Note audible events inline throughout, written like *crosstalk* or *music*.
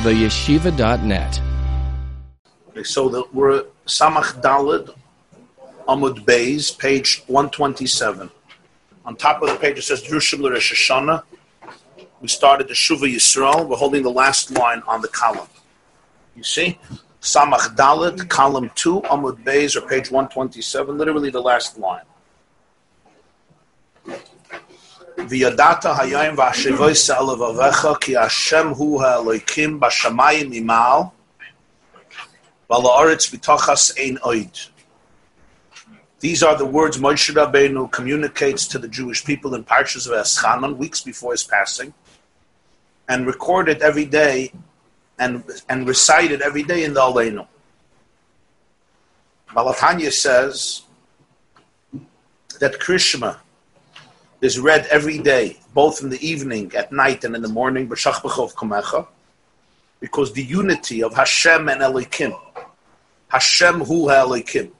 theyeshiva.net. Okay, so the, we're Samach Dalid, Amud Beis, page 127. On top of the page it says Drushim Rosh Hashanah. We started the Shuva Yisrael. We're holding the last line on the column. You see? Samach Dalid, column 2, Amud Beis, or page 127, literally the last line. These are the words Moshe Rabbeinu communicates to the Jewish people in Parshas V'eschanan, weeks before his passing, and recorded every day and, and recited every day in the Aleinu. Balatanya says that Krishma, is read every day, both in the evening, at night, and in the morning, because the unity of Hashem and Elokim, Hashem hu Elokim,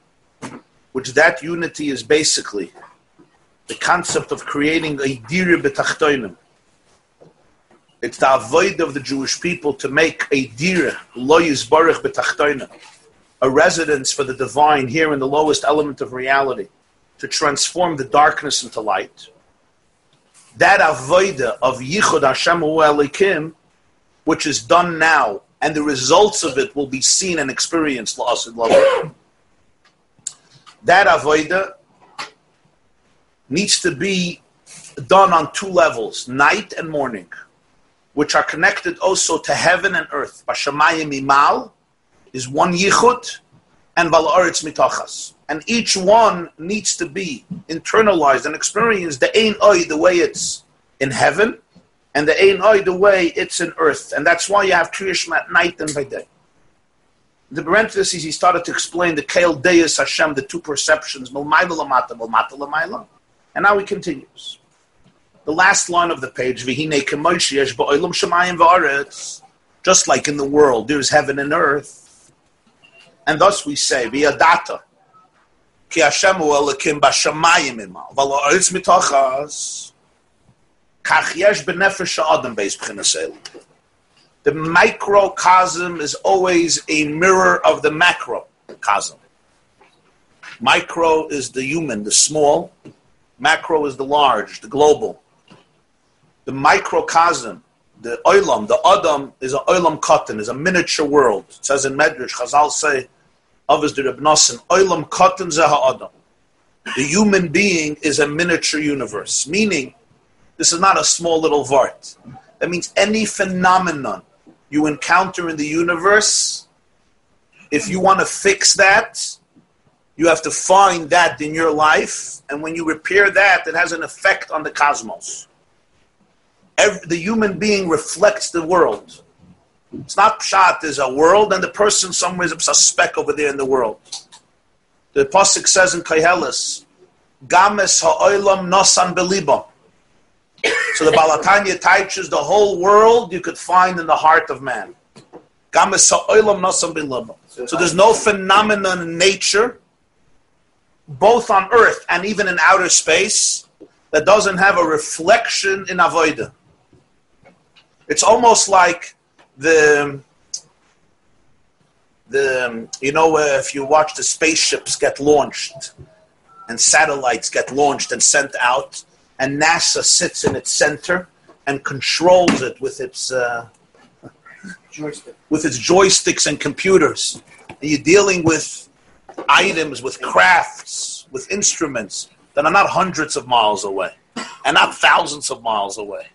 which that unity is basically the concept of creating a dira betachtoinim. It's the avoida of the Jewish people to make a dira, lo yisbarach betachtoinim, a residence for the divine here in the lowest element of reality, to transform the darkness into light that avoida of Yichud Hashem Elokim, which is done now, and the results of it will be seen and experienced, that avoida needs to be done on two levels, night and morning, which are connected also to heaven and earth. Bashamayim imal is one yichud, and balaretz mitachas and each one needs to be internalized and experienced the ain oi the way it's in heaven, and the ain oi the way it's in earth, and that's why you have Kriyashma at night and by day. The parentheses, he started to explain the Kael Deus Hashem, the two perceptions, and now he continues. The last line of the page, just like in the world, there's heaven and earth. And thus we say, data. כי השם הוא אלוקים בשמיים ממעל, אבל הארץ מתוכס, כך יש בנפש האדם בייס The microcosm is always a mirror of the macrocosm. Micro is the human, the small. Macro is the large, the global. The microcosm, the oilam, the adam, is an oilam cotton, is a miniature world. It says in Medrash, Chazal say, Oilam Katan Adam. The human being is a miniature universe, meaning this is not a small little vart. That means any phenomenon you encounter in the universe, if you want to fix that, you have to find that in your life, and when you repair that, it has an effect on the cosmos. Every, the human being reflects the world. It's not pshat. There's a world, and the person somewhere is a speck over there in the world. The pasuk says in Koheles, "Gam es ha'olam nosan belibam." So the Balatanya teaches the whole world you could find in the heart of man. Gam es ha'olam nosan belibam. So there's no phenomenon in nature, both on earth and even in outer space, that doesn't have a reflection in avodah. It's almost like the the you know uh, if you watch the spaceships get launched and satellites get launched and sent out and NASA sits in its center and controls it with its uh, with its joysticks and computers and you're dealing with items with crafts with instruments that are not hundreds of miles away and not thousands of miles away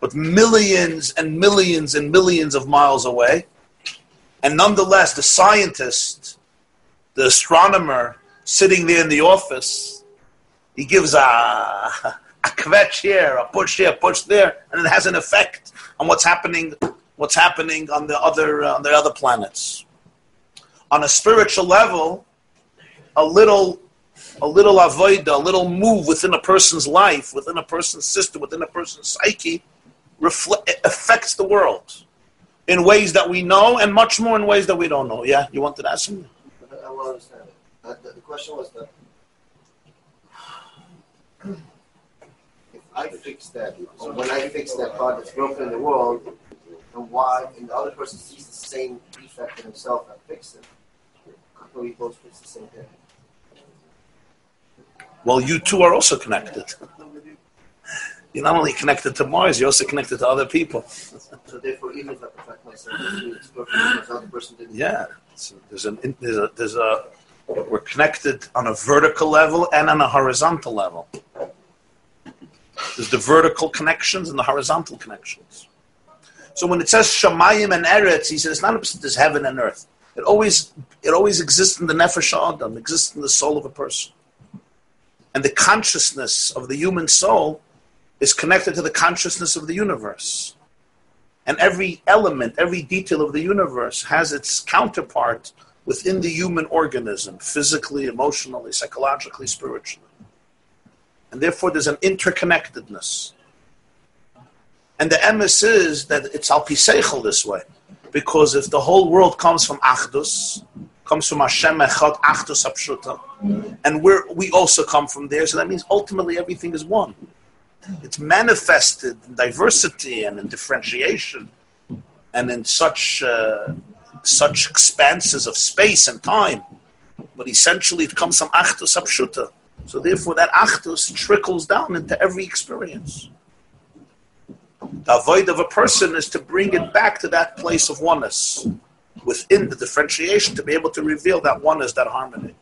but millions and millions and millions of miles away. And nonetheless, the scientist, the astronomer sitting there in the office, he gives a, a kvetch here, a push here, a push there, and it has an effect on what's happening, what's happening on the other, uh, on the other planets. On a spiritual level, a little a little avoida, a little move within a person's life, within a person's system, within a person's psyche, reflect, affects the world in ways that we know and much more in ways that we don't know. Yeah, you wanted to ask him? I will understand. Uh, the, the question was that if I fix that, or when I fix that part that's broken in the world, and and why, and the other person sees the same defect in himself and fixes it, how can we both fix the same thing? Well, you two are also connected. You're not only connected to Mars, you're also connected to other people. So therefore, even if I perfect myself, it's perfect because the other person didn't. Yeah, so there's, an, there's a there's a we're connected on a vertical level and on a horizontal level. There's the vertical connections and the horizontal connections. So when it says Shamayim and Eretz, he says it's not a there's heaven and earth. It always it always exists in the nefesh adam, exists in the soul of a person, and the consciousness of the human soul is connected to the consciousness of the universe. And every element, every detail of the universe has its counterpart within the human organism, physically, emotionally, psychologically, spiritually. And therefore, there's an interconnectedness. And the emes is that it's al piseichel this way. Because if the whole world comes from Achdus, comes from Hashem Echad Achdus Apshuta, and we we also come from there, so that means ultimately everything is one. It's manifested in diversity and in differentiation, and in such uh, such expanses of space and time. But essentially, it comes from Achdus Apshuta. So therefore, that Achdus trickles down into every experience. The avoida of a person is to bring it back to that place of oneness within the differentiation to be able to reveal that oneness, that harmony.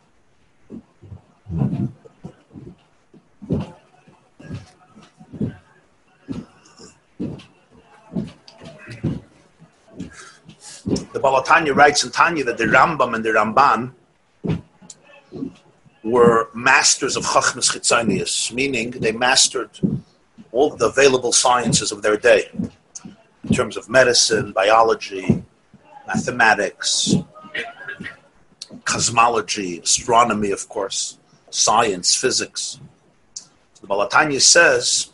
The Balatanya writes in Tanya that the Rambam and the Ramban were masters of Chachmas Chitzanius, meaning they mastered all the available sciences of their day in terms of medicine, biology, mathematics, cosmology, astronomy, of course, science, physics. The Balatanya says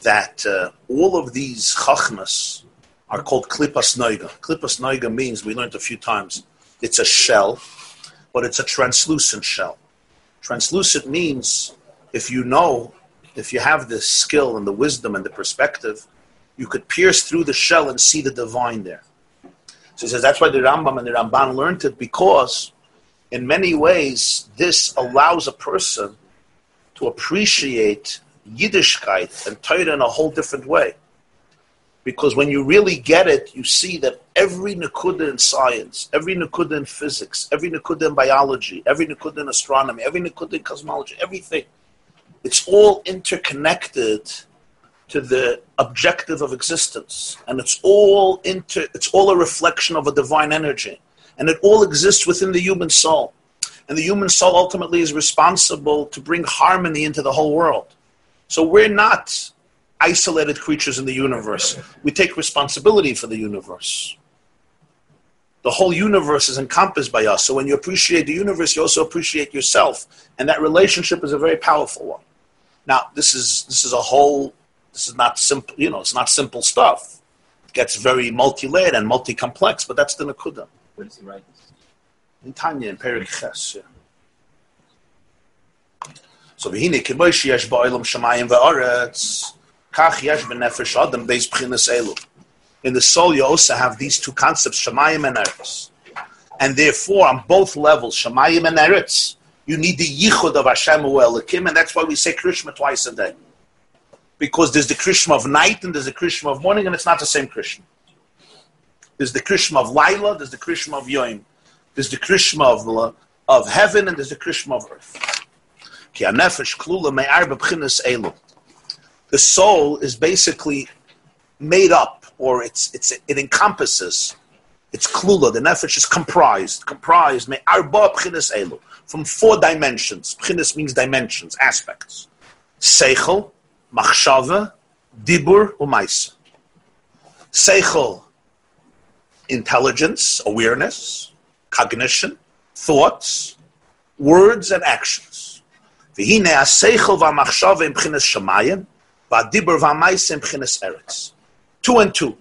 that uh, all of these chachmas are called klipas noiga. Klipas noiga means, we learned a few times, it's a shell, but it's a translucent shell. Translucent means if you know, if you have the skill and the wisdom and the perspective, you could pierce through the shell and see the divine there. So he says that's why the Rambam and the Ramban learned it because, in many ways, this allows a person to appreciate Yiddishkeit and Torah in a whole different way. Because when you really get it, you see that every Nakuda in science, every Nakuda in physics, every Nakuda in biology, every Nakuda in astronomy, every Nakuda in cosmology, everything, it's all interconnected to the objective of existence. And it's all inter, it's all a reflection of a divine energy. And it all exists within the human soul. And the human soul ultimately is responsible to bring harmony into the whole world. So we're not isolated creatures in the universe. We take responsibility for the universe. The whole universe is encompassed by us. So when you appreciate the universe, you also appreciate yourself. And that relationship is a very powerful one. Now, this is this is a whole this is not simple, you know, it's not simple stuff. It gets very multi-layered and multi-complex, but that's the Nakuda. Where does he write this? In Tanya, in Perik Ches, yeah. So, v'hine kibosh yesh ba'olam shamayim va'aretz, In the soul, you also have these two concepts, shamayim and eretz. And therefore, on both levels, shamayim and eretz, you need the yichud of Hashem Elokim, and that's why we say Krishma twice a day. Because there's the Krishma of night and there's the Krishma of morning, and it's not the same Krishma. There's the Krishma of Laila, there's the Krishma of Yom. There's the Krishma of, of heaven, and there's the Krishma of earth. The soul is basically made up, or it's, it's, it encompasses. It's klula. The nefesh is comprised, comprised from four dimensions. Pchinas means dimensions, aspects. Seichel, machshava, dibur, umaisa. Seichel, intelligence, awareness, cognition, thoughts, words, and actions. Ha-seichel im Two and two.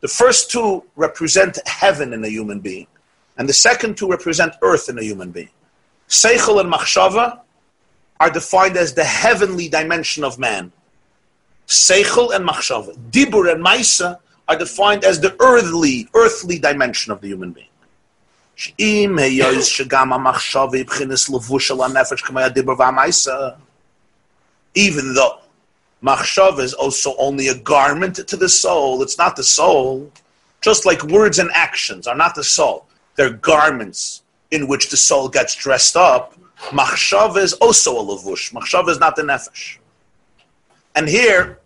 The first two represent heaven in a human being, and the second two represent earth in a human being. Seichel and Machshava are defined as the heavenly dimension of man. Seichel and Machshava. Dibur and Maisa are defined as the earthly, earthly dimension of the human being. Even though Machshava is also only a garment to the soul, it's not the soul. Just like words and actions are not the soul, they're garments in which the soul gets dressed up. Machshava is also a lavush. Machshava is not the nefesh. And here,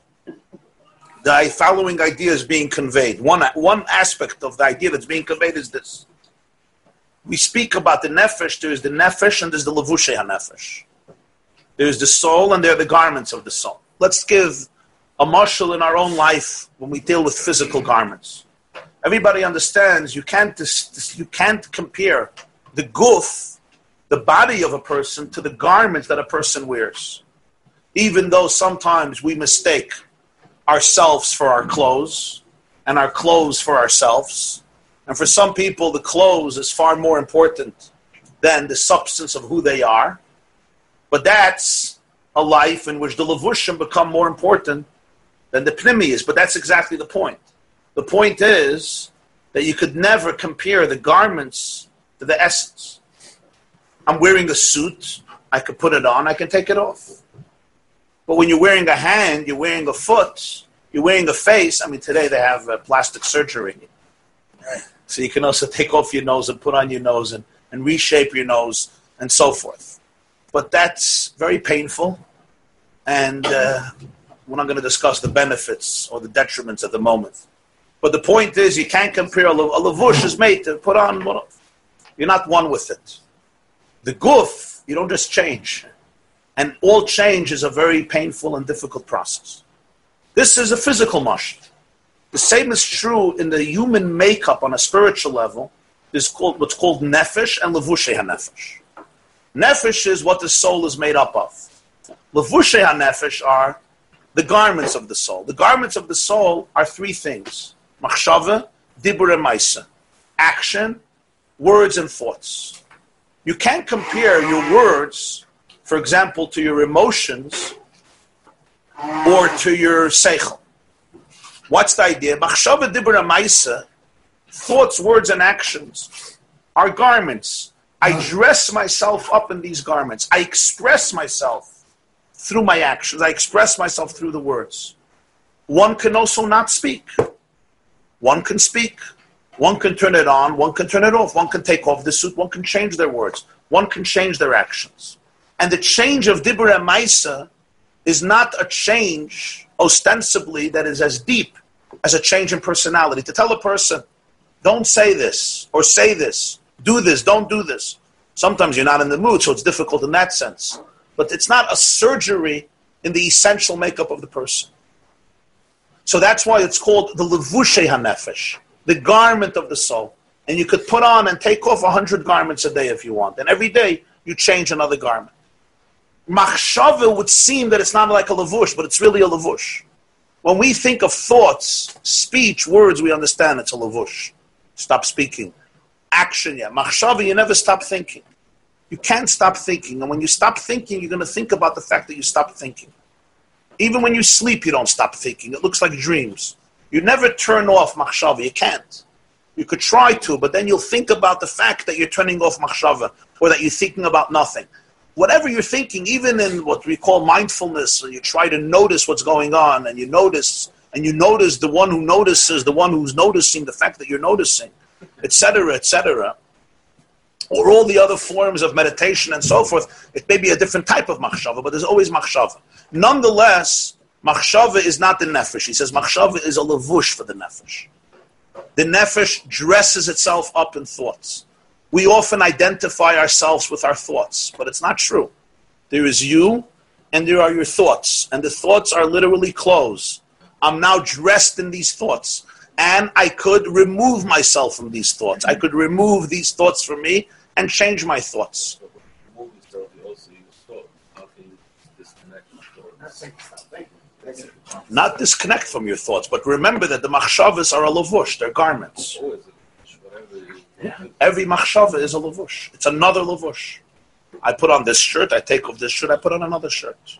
the following idea is being conveyed. One, one aspect of the idea that's being conveyed is this. We speak about the nefesh, there is the nefesh and there's the levushe nefesh. There's the soul and there are the garments of the soul. Let's give a mashal in our own life when we deal with physical garments. Everybody understands you can't, you can't compare the goof, the body of a person, to the garments that a person wears. Even though sometimes we mistake ourselves for our clothes and our clothes for ourselves. And for some people, the clothes is far more important than the substance of who they are. But that's a life in which the levushim become more important than the pnimius. But that's exactly the point. The point is that you could never compare the garments to the essence. I'm wearing a suit. I could put it on. I can take it off. But when you're wearing a hand, you're wearing a foot, you're wearing a face. I mean, today they have uh, plastic surgery. So you can also *laughs* take off your nose and put on your nose and, and reshape your nose and so forth. But that's very painful. And uh, we're not going to discuss the benefits or the detriments at the moment. But the point is, you can't compare a, a lavush is made to put on. You're not one with it. The goof, you don't just change. And all change is a very painful and difficult process. This is a physical mush. The same is true in the human makeup on a spiritual level. Is called, what's called nefesh and levushe hanefesh. Nefesh is what the soul is made up of. Levushe hanefesh are the garments of the soul. The garments of the soul are three things: machshava, dibur, and maisa. Action, words, and thoughts. You can't compare your words for example, to your emotions or to your seichel. What's the idea? Machshava dibur, and maisa, thoughts, words, and actions are garments. I dress myself up in these garments. I express myself through my actions. I express myself through the words. One can also not speak. One can speak. One can turn it on. One can turn it off. One can take off the suit. One can change their words. One can change their actions. And the change of Dibur and Maisa is not a change ostensibly that is as deep as a change in personality. To tell a person, don't say this, or say this, do this, don't do this. Sometimes you're not in the mood, so it's difficult in that sense. But it's not a surgery in the essential makeup of the person. So that's why it's called the levushe hanefesh, the garment of the soul. And you could put on and take off a hundred garments a day if you want. And every day you change another garment machshava would seem that it's not like a lavush, but it's really a lavush. When we think of thoughts, speech, words, we understand it's a lavush. Stop speaking. Action, yeah. Machshava, you never stop thinking. You can't stop thinking. And when you stop thinking, you're going to think about the fact that you stopped thinking. Even when you sleep, you don't stop thinking. It looks like dreams. You never turn off machshava. You can't. You could try to, but then you'll think about the fact that you're turning off machshava or that you're thinking about nothing whatever you're thinking, even in what we call mindfulness, you try to notice what's going on, and you notice, and you notice the one who notices, the one who's noticing the fact that you're noticing, etc., etc., or all the other forms of meditation and so forth. It may be a different type of machshava, but there's always machshava. Nonetheless, machshava is not the nefesh. He says machshava is a lavush for the nefesh. The nefesh dresses itself up in thoughts we often identify ourselves with our thoughts, but it's not true. There is you and there are your thoughts, and the thoughts are literally clothes. I'm now dressed in these thoughts, and I could remove myself from these thoughts. I could remove these thoughts from me and change my thoughts. Not disconnect from your thoughts, but remember that the machshavas are a lavush, they're garments. Yeah. Every machshava is a lavush. It's another lavush. I put on this shirt, I take off this shirt, I put on another shirt.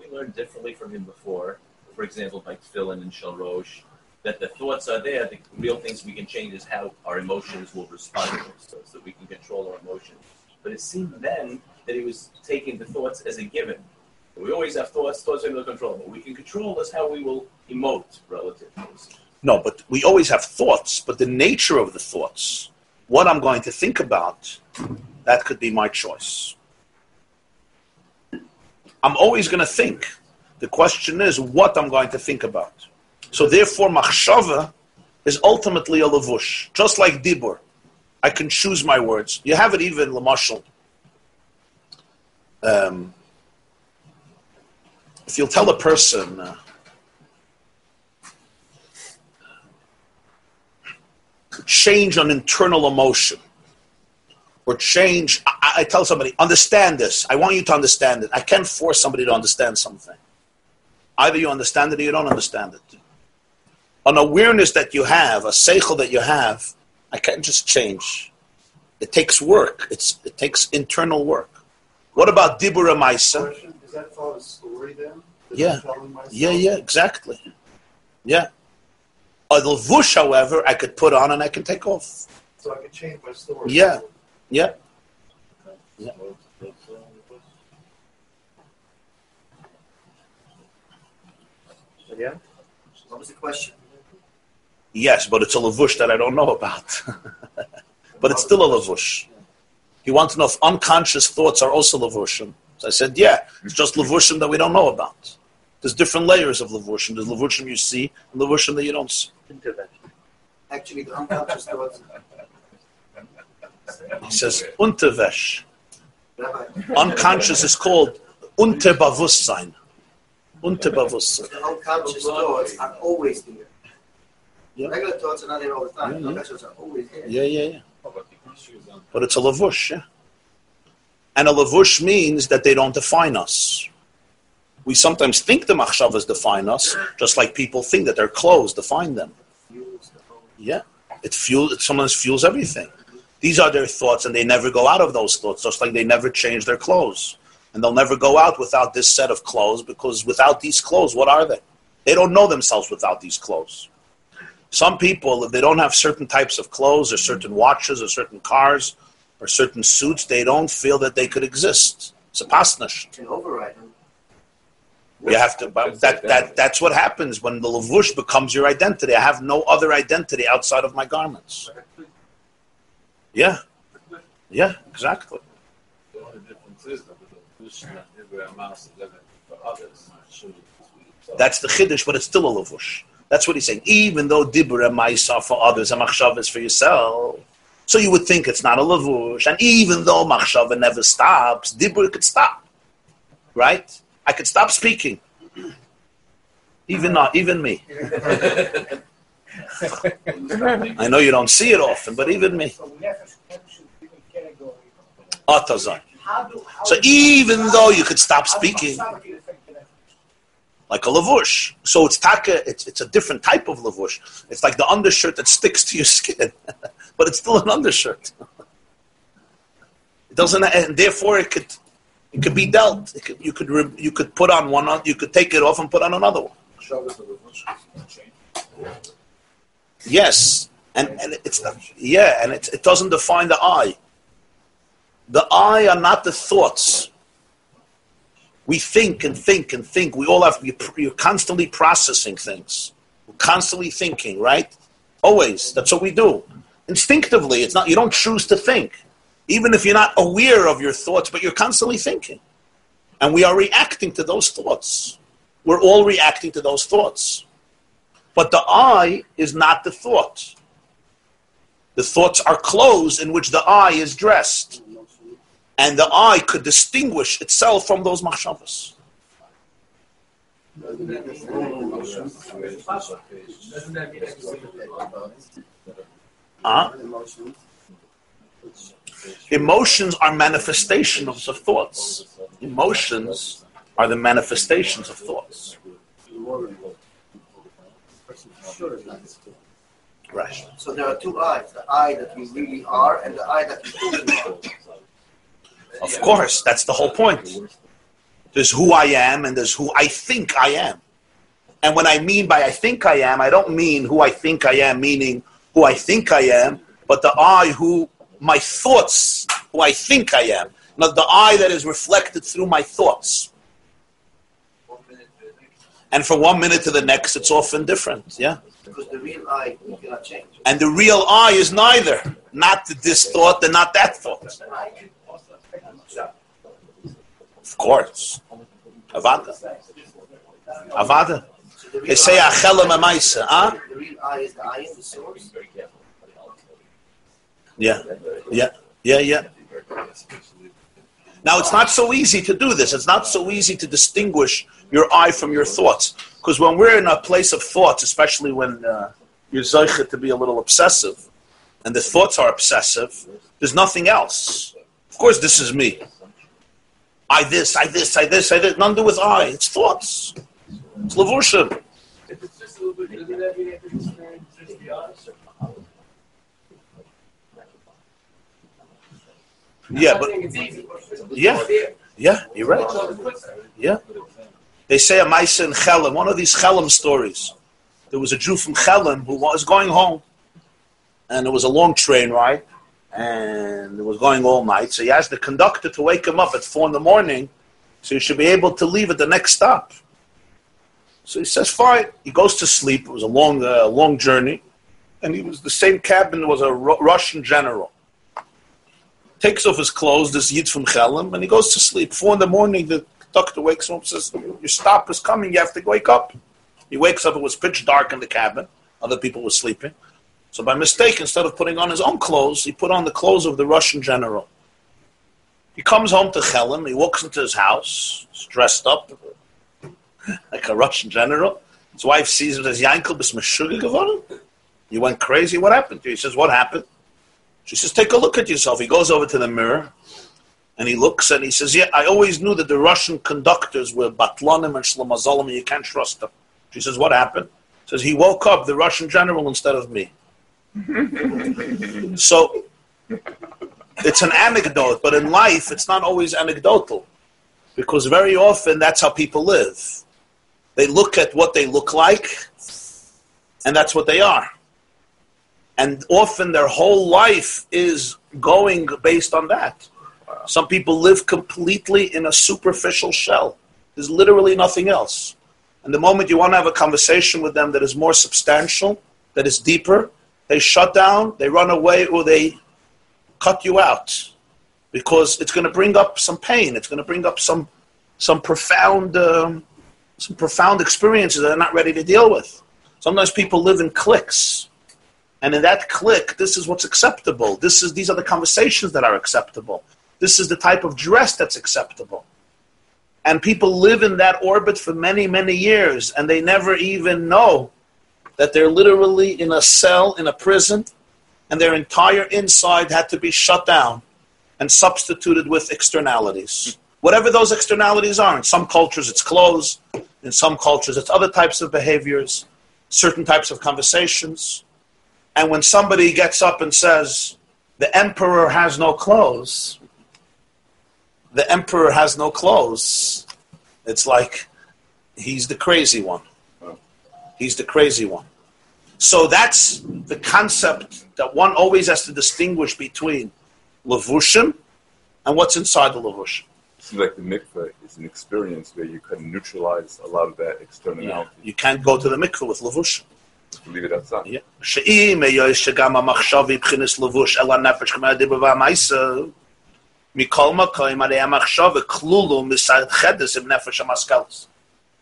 We learned differently from him before, for example, by Tefillin and Shalrosh, that the thoughts are there, the real things we can change is how our emotions will respond to so that we can control our emotions. But it seemed then that he was taking the thoughts as a given. We always have thoughts, thoughts are under control. What we can control is how we will emote relative to those. No, but we always have thoughts, but the nature of the thoughts, what I'm going to think about, that could be my choice. I'm always going to think. The question is what I'm going to think about. So therefore, machshava is ultimately a lavush, just like dibur. I can choose my words. You have it even lamashal. Um, if you'll tell a person. Uh, change an internal emotion or change. I, I, tell somebody, understand this. I want you to understand it. I can't force somebody to understand something. Either you understand it or you don't understand it. An awareness that you have, a seichel that you have, I can't just change. It takes work. It's, it takes internal work. What about Dibura Maisa? Does that follow a story then? Yeah. Yeah, yeah, exactly. Yeah. A levush, however, I could put on and I can take off. So I can change my story. Yeah. Yeah. Yeah. Yeah. What was the question? Yes, but it's a lavush that I don't know about. *laughs* but it's still a lavush. He wants to know if unconscious thoughts are also lavushim. So I said, yeah, it's just lavushim that we don't know about. There's different layers of lavushim. There's lavushim you see and lavushim that you don't see. Actually, the unconscious thoughts. He says, untervesh. Unconscious is called unterbewusstsein. Unterbewusstsein. The unconscious thoughts are always there. Yeah. Regular thoughts are not there all the time. Yeah, yeah. Are always there. Yeah, yeah, yeah. But it's a lavush, yeah. And a lavush means that they don't define us. We sometimes think the machshavas define us, just like people think that their clothes define them. Yeah, it fuels. It sometimes fuels everything. These are their thoughts, and they never go out of those thoughts, just like they never change their clothes, and they'll never go out without this set of clothes because without these clothes, what are they? They don't know themselves without these clothes. Some people, if they don't have certain types of clothes, or certain watches, or certain cars, or certain suits, they don't feel that they could exist. It's a pasnish. Can override them. You have to. But that that that's what happens when the lavush becomes your identity. I have no other identity outside of my garments. Yeah, yeah, exactly. The only difference is that the Krishna never amounts to living for others. That's the chiddush, but it's still a lavush. That's what he's saying. Even though dibur and ma'isa for others and machshav is for yourself, so you would think it's not a lavush. And even though machshava never stops, dibur could stop, right? I could stop speaking. Even not, even me. I know you don't see it often, but even me. So even though you could stop speaking, like a lavush, so it's taka. It's, it's a different type of lavush. It's like the undershirt that sticks to your *laughs* skin, but it's still an undershirt. It doesn't, and therefore it could it could be dealt. Could, you could re, you could put on one. You could take it off and put on another one. Yes, and and it's yeah, and it, it doesn't define the eye. The eye are not the thoughts. We think and think and think. We all have. You're constantly processing things. We're constantly thinking, right? Always. That's what we do. Instinctively, it's not. You don't choose to think, even if you're not aware of your thoughts, but you're constantly thinking, and we are reacting to those thoughts. We're all reacting to those thoughts. But the eye is not the thought. The thoughts are clothes in which the eye is dressed. And the eye could distinguish itself from those machshavas. Huh? Emotions are manifestations of thoughts. Emotions are the manifestations of thoughts. Right. So there are two eyes: the eye that we really are, and the eye that are. Of course, that's the whole point. There's who I am and there's who I think I am. And when I mean by I think I am, I don't mean who I think I am, meaning who I think I am, but the I who my thoughts, who I think I am. Not the I that is reflected through my thoughts. And from one minute to the next, it's often different. Yeah. Because the real I cannot change. And the real I is neither. Not this thought and not that thought. Of course. Avada. Avada. They say Achelam Amaisa. Huh? The. Yeah. Yeah. Yeah, yeah. Now, it's not so easy to do this. It's not so easy to distinguish your eye from your thoughts. Because when we're in a place of thoughts, especially when uh, you're zeichet to be a little obsessive, and the thoughts are obsessive, there's nothing else. Of course, this is me. I this, I this, I this, I this. None to do with I. It's thoughts. It's levushim. If it's just a little bit, doesn't that mean every experience is the honest? Yeah, but. Yeah. yeah, you're right. Yeah. They say a Maisa in Chelem, one of these Chelem stories. There was a Jew from Chelem who was going home, and it was a long train ride, and it was going all night. So he asked the conductor to wake him up at four in the morning, so he should be able to leave at the next stop. So he says, "Fine." He goes to sleep. It was a long, uh, long journey, and he was the same cabin was a Ru- Russian general. Takes off his clothes, this Yid from Chelem, and he goes to sleep. Four in the morning, the conductor wakes him up, says, "Your stop is coming. You have to wake up." He wakes up. It was pitch dark in the cabin. Other people were sleeping. So by mistake, instead of putting on his own clothes, he put on the clothes of the Russian general. He comes home to Chelem. He walks into his house, he's dressed up like a Russian general. His wife sees him says, Yankel, bist meshuggah geworden? You went crazy? What happened to you? He says, what happened? She says, take a look at yourself. He goes over to the mirror and he looks and he says, yeah, I always knew that the Russian conductors were Batlanim and Shlomazalim and you can't trust them. She says, what happened? He Says, he woke up the Russian general instead of me. *laughs* so it's an anecdote, but in life, it's not always anecdotal because very often that's how people live. They look at what they look like, and that's what they are. And often their whole life is going based on that. Some people live completely in a superficial shell. There's literally nothing else. And the moment you want to have a conversation with them that is more substantial, that is deeper, they shut down, they run away, or they cut you out because it's going to bring up some pain. It's going to bring up some some profound um, some profound experiences that they're not ready to deal with. Sometimes people live in cliques, and in that clique, this is what's acceptable. This is these are the conversations that are acceptable. This is the type of dress that's acceptable. And people live in that orbit for many, many years, and they never even know that they're literally in a cell, in a prison, and their entire inside had to be shut down and substituted with externalities. Whatever those externalities are. In some cultures, it's clothes. In some cultures, it's other types of behaviors, certain types of conversations. And when somebody gets up and says, the emperor has no clothes, the emperor has no clothes, it's like he's the crazy one. He's the crazy one. So that's the concept that one always has to distinguish between levushim and what's inside the levushim. seems like the mikveh is an experience where you can neutralize a lot of that externality. You can't go to the mikveh with levushim. Leave it outside. Yeah. שאם היה שגם המחשב מבחינת לבוש אל הנפש כמו הדיבר והמעשה, מכל מקום הרי המחשב כלולו מסחדס עם נפש המשכלס.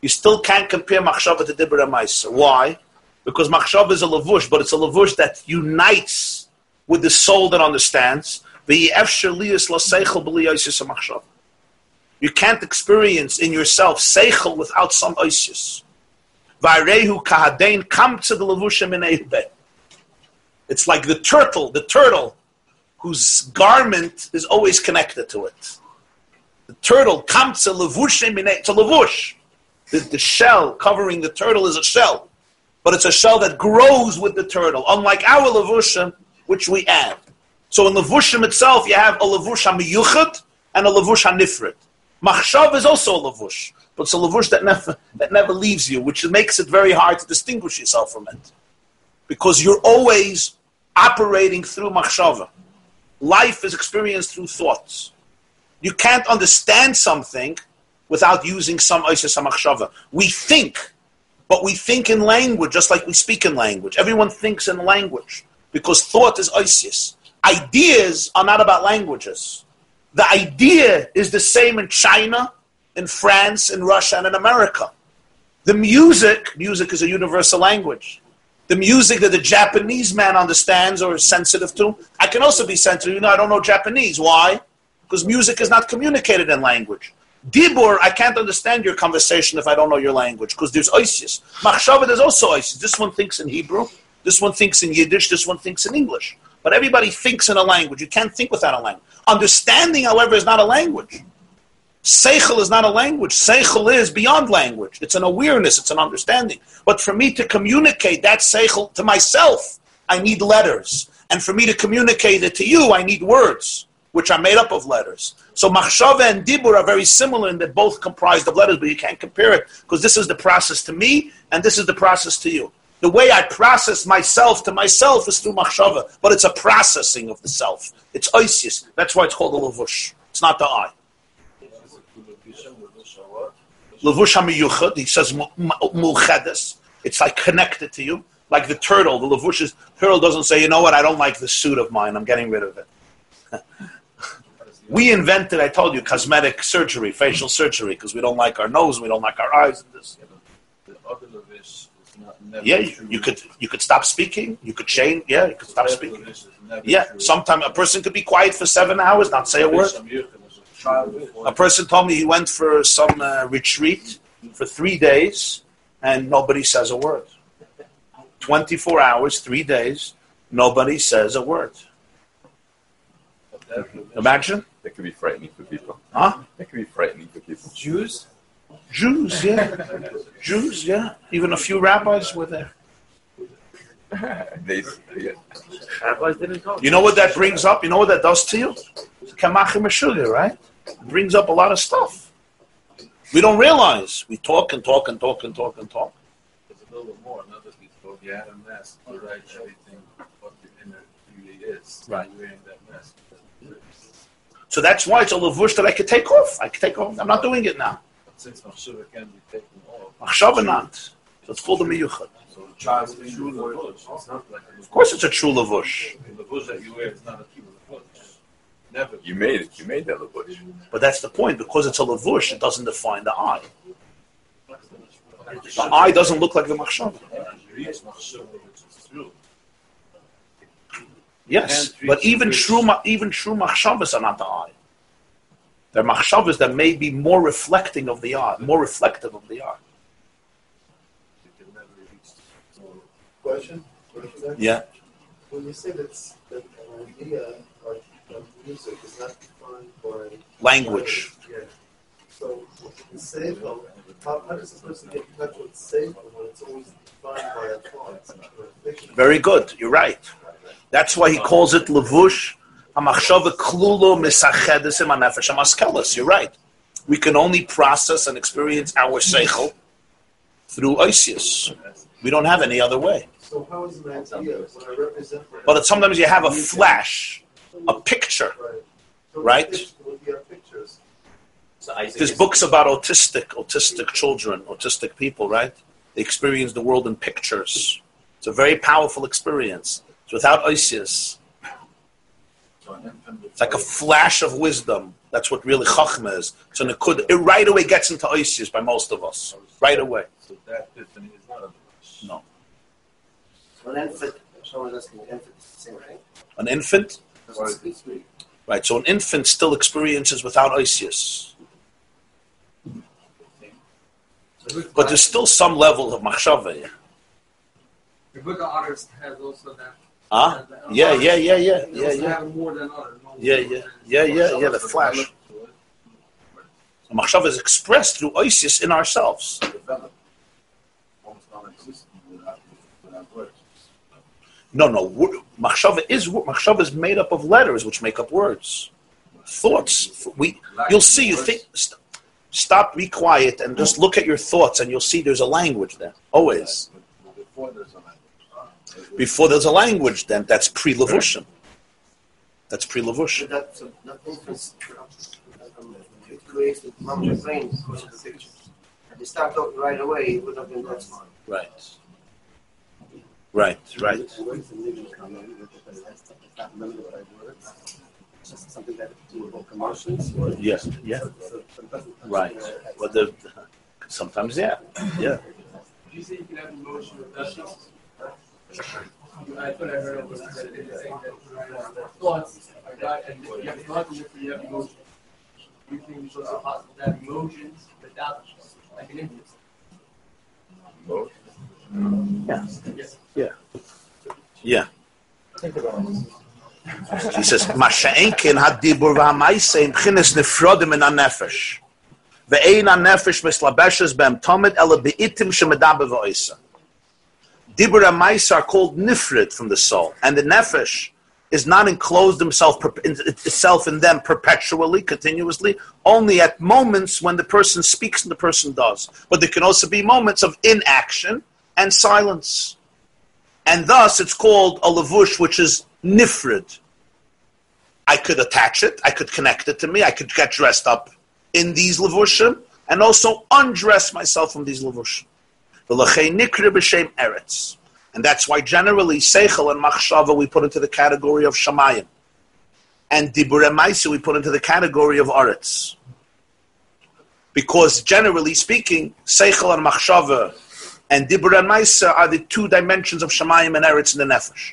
You still can't compare machshava to dibur and Why? Because machshava is a lavush, but it's a lavush that unites with the soul that understands. You can't experience in yourself seichel without some to in Eihbe. It's like the turtle, the turtle, whose garment is always connected to it. The turtle comes to levushim a levush. The, the shell covering the turtle is a shell, but it's a shell that grows with the turtle, unlike our levushim, which we add. So in levushim itself, you have a levush hamiyuchad and a levush hanifrit. Machshav is also a lavush, but it's a lavush that never that never leaves you, which makes it very hard to distinguish yourself from it, because you're always operating through machshava. Life is experienced through thoughts. You can't understand something without using some oisius machshava. We think, but we think in language just like we speak in language. Everyone thinks in language because thought is oisius. Ideas are not about languages. The idea is the same in China, in France, in Russia, and in America. The music, music is a universal language. The music that the Japanese man understands or is sensitive to, I can also be sensitive. You know, I don't know Japanese. Why? Because music is not communicated in language. Dibur, I can't understand your conversation if I don't know your language, because there's oisius. Machshava, there's also oisius. This one thinks in Hebrew, this one thinks in Yiddish, this one thinks in English. But everybody thinks in a language. You can't think without a language. Understanding, however, is not a language. Seichel is not a language. Seichel is beyond language. It's an awareness, it's an understanding. But for me to communicate that Seichel to myself, I need letters. And for me to communicate it to you, I need words, which are made up of letters. So Machshava and Dibur are very similar in that both comprised of letters, but you can't compare it because this is the process to me and this is the process to you. The way I process myself to myself is through Machshava, but it's a processing of the self. It's oisius. That's why it's called a Lavush. It's not the I. Lavush HaMiyuchad, he says Mulchedes. It's like connected to you. Like the turtle, the Lavush is, turtle doesn't say, you know what, I don't like this suit of mine, I'm getting rid of it. *laughs* we invented, I told you, cosmetic surgery, facial surgery, because we don't like our nose, we don't like our eyes. And this. Is not never Yeah, you, true. you could you could stop speaking. You could change. Yeah, you could stop speaking. Lavush is never Yeah, sometimes a person could be quiet for seven hours, not say a word. Some Yirkin is a child before. A person told me he went for some uh, retreat for three days and nobody says a word. 24 hours, three days, nobody says a word. But that Lavush- Imagine? That could be frightening for people. Huh? That could be frightening for people. Jews? Jews, yeah. Jews, yeah. Even a few rabbis were there. they, yeah. Rabbis didn't talk. You know what that brings up? You know what that does to you? Kamachim Meshuggah, right? It brings up a lot of stuff. We don't realize. We talk and talk and talk and talk and talk. There's a little bit more. Another piece of you had a mask to write everything what the inner really is. Right. You're wearing that mask. So that's why it's a lavush that I could take off. I could take off. I'm not doing it now. But since Machshava can be taken off, Machshava not. So it's called a miyuchad. so the child is true Lavush. Like Of course, it's a true lavush, The Lavush that you wear is not a true Lavush. Never. You made it. You made that lavush. but that's the point. Because it's a lavush, it doesn't define the eye. The eye doesn't look like the machshava. You reach Machshava, which is true. Yes, but even true, even true machshavas are not the eye. They're machshavas that may be more reflecting of the eye, more reflective of the eye. You can never reach. So, Question? Question? Yeah. When you say that's, that an idea of, of music is not defined by Language. Yeah. So the seichel, how, how does a person get in touch with seichel when it's always defined by a thought? or a fiction? Very good. You're right. That's why he calls it levush hamachshava klulo misachedes im hanefesh hamaskelis. You're right. We can only process and experience our seichel through oisius. We don't have any other way. So how is an idea when I represent that? But it's, sometimes you have a flash, a picture. Right. So Right. picture- We have pictures. So Isaac There's books about autistic, autistic children, autistic people, right? They experience the world in pictures. It's a very powerful experience. It's without oisius. so an infant It's like a flash of wisdom. That's what really chachma is. So it could it right away gets into oisius by most of us. Right away. So that epiphany is not a No. So an infant, someone asking an infant is the same thing. An infant, right? So an infant still experiences without oisius. But there's still some level of machshava. The book of artist has also that. Huh? Yeah, yeah, yeah, yeah, yeah, yeah. Yeah, yeah, yeah, yeah, yeah. The flash. Machshava is expressed through oisius in ourselves. No, no. Machshava is machshava is made up of letters, which make up words. Thoughts. We. You'll see. You think. st- Stop, be quiet, and just look at your thoughts, and you'll see there's a language there. Always. Before there's a language. Before there's a language, then that's pre levushim. That's pre levushim. But that, so that influence, it creates the mama's brain because of the picture. If they start talking right away, it would have been that smart. Right. Right, right. Words and living come in with it, but it's not remember the right words. It's just something that to evoke emotions. Yes, yeah. So, so it doesn't come Right. to Well, the, sometimes, yeah. Yeah. You say you can have emotion with that. I thought I heard that and you think possible emotions like? Both. Yes. Yeah. He says, "Masha'enkin had dibur v'hamaise im chines nefrodim in anefesh. Ve'ein anefesh mislabeshes b'em tomid ela be'itim shemedabe v'oisa. Dibur ha'maise are called nifrid from the soul, and the nefesh is not enclosed himself, itself in them perpetually, continuously, only at moments when the person speaks and the person does. But there can also be moments of inaction and silence. And thus it's called a lavush, which is nifrid. I could attach it, I could connect it to me, I could get dressed up in these lavushim, and also undress myself from these lavushim. And that's why generally seichel and machshava we put into the category of shamayim. And dibur maisa we put into the category of aretz. Because generally speaking, seichel and machshava and Dibur Maisa are the two dimensions of Shemayim and Eretz in the Nefesh.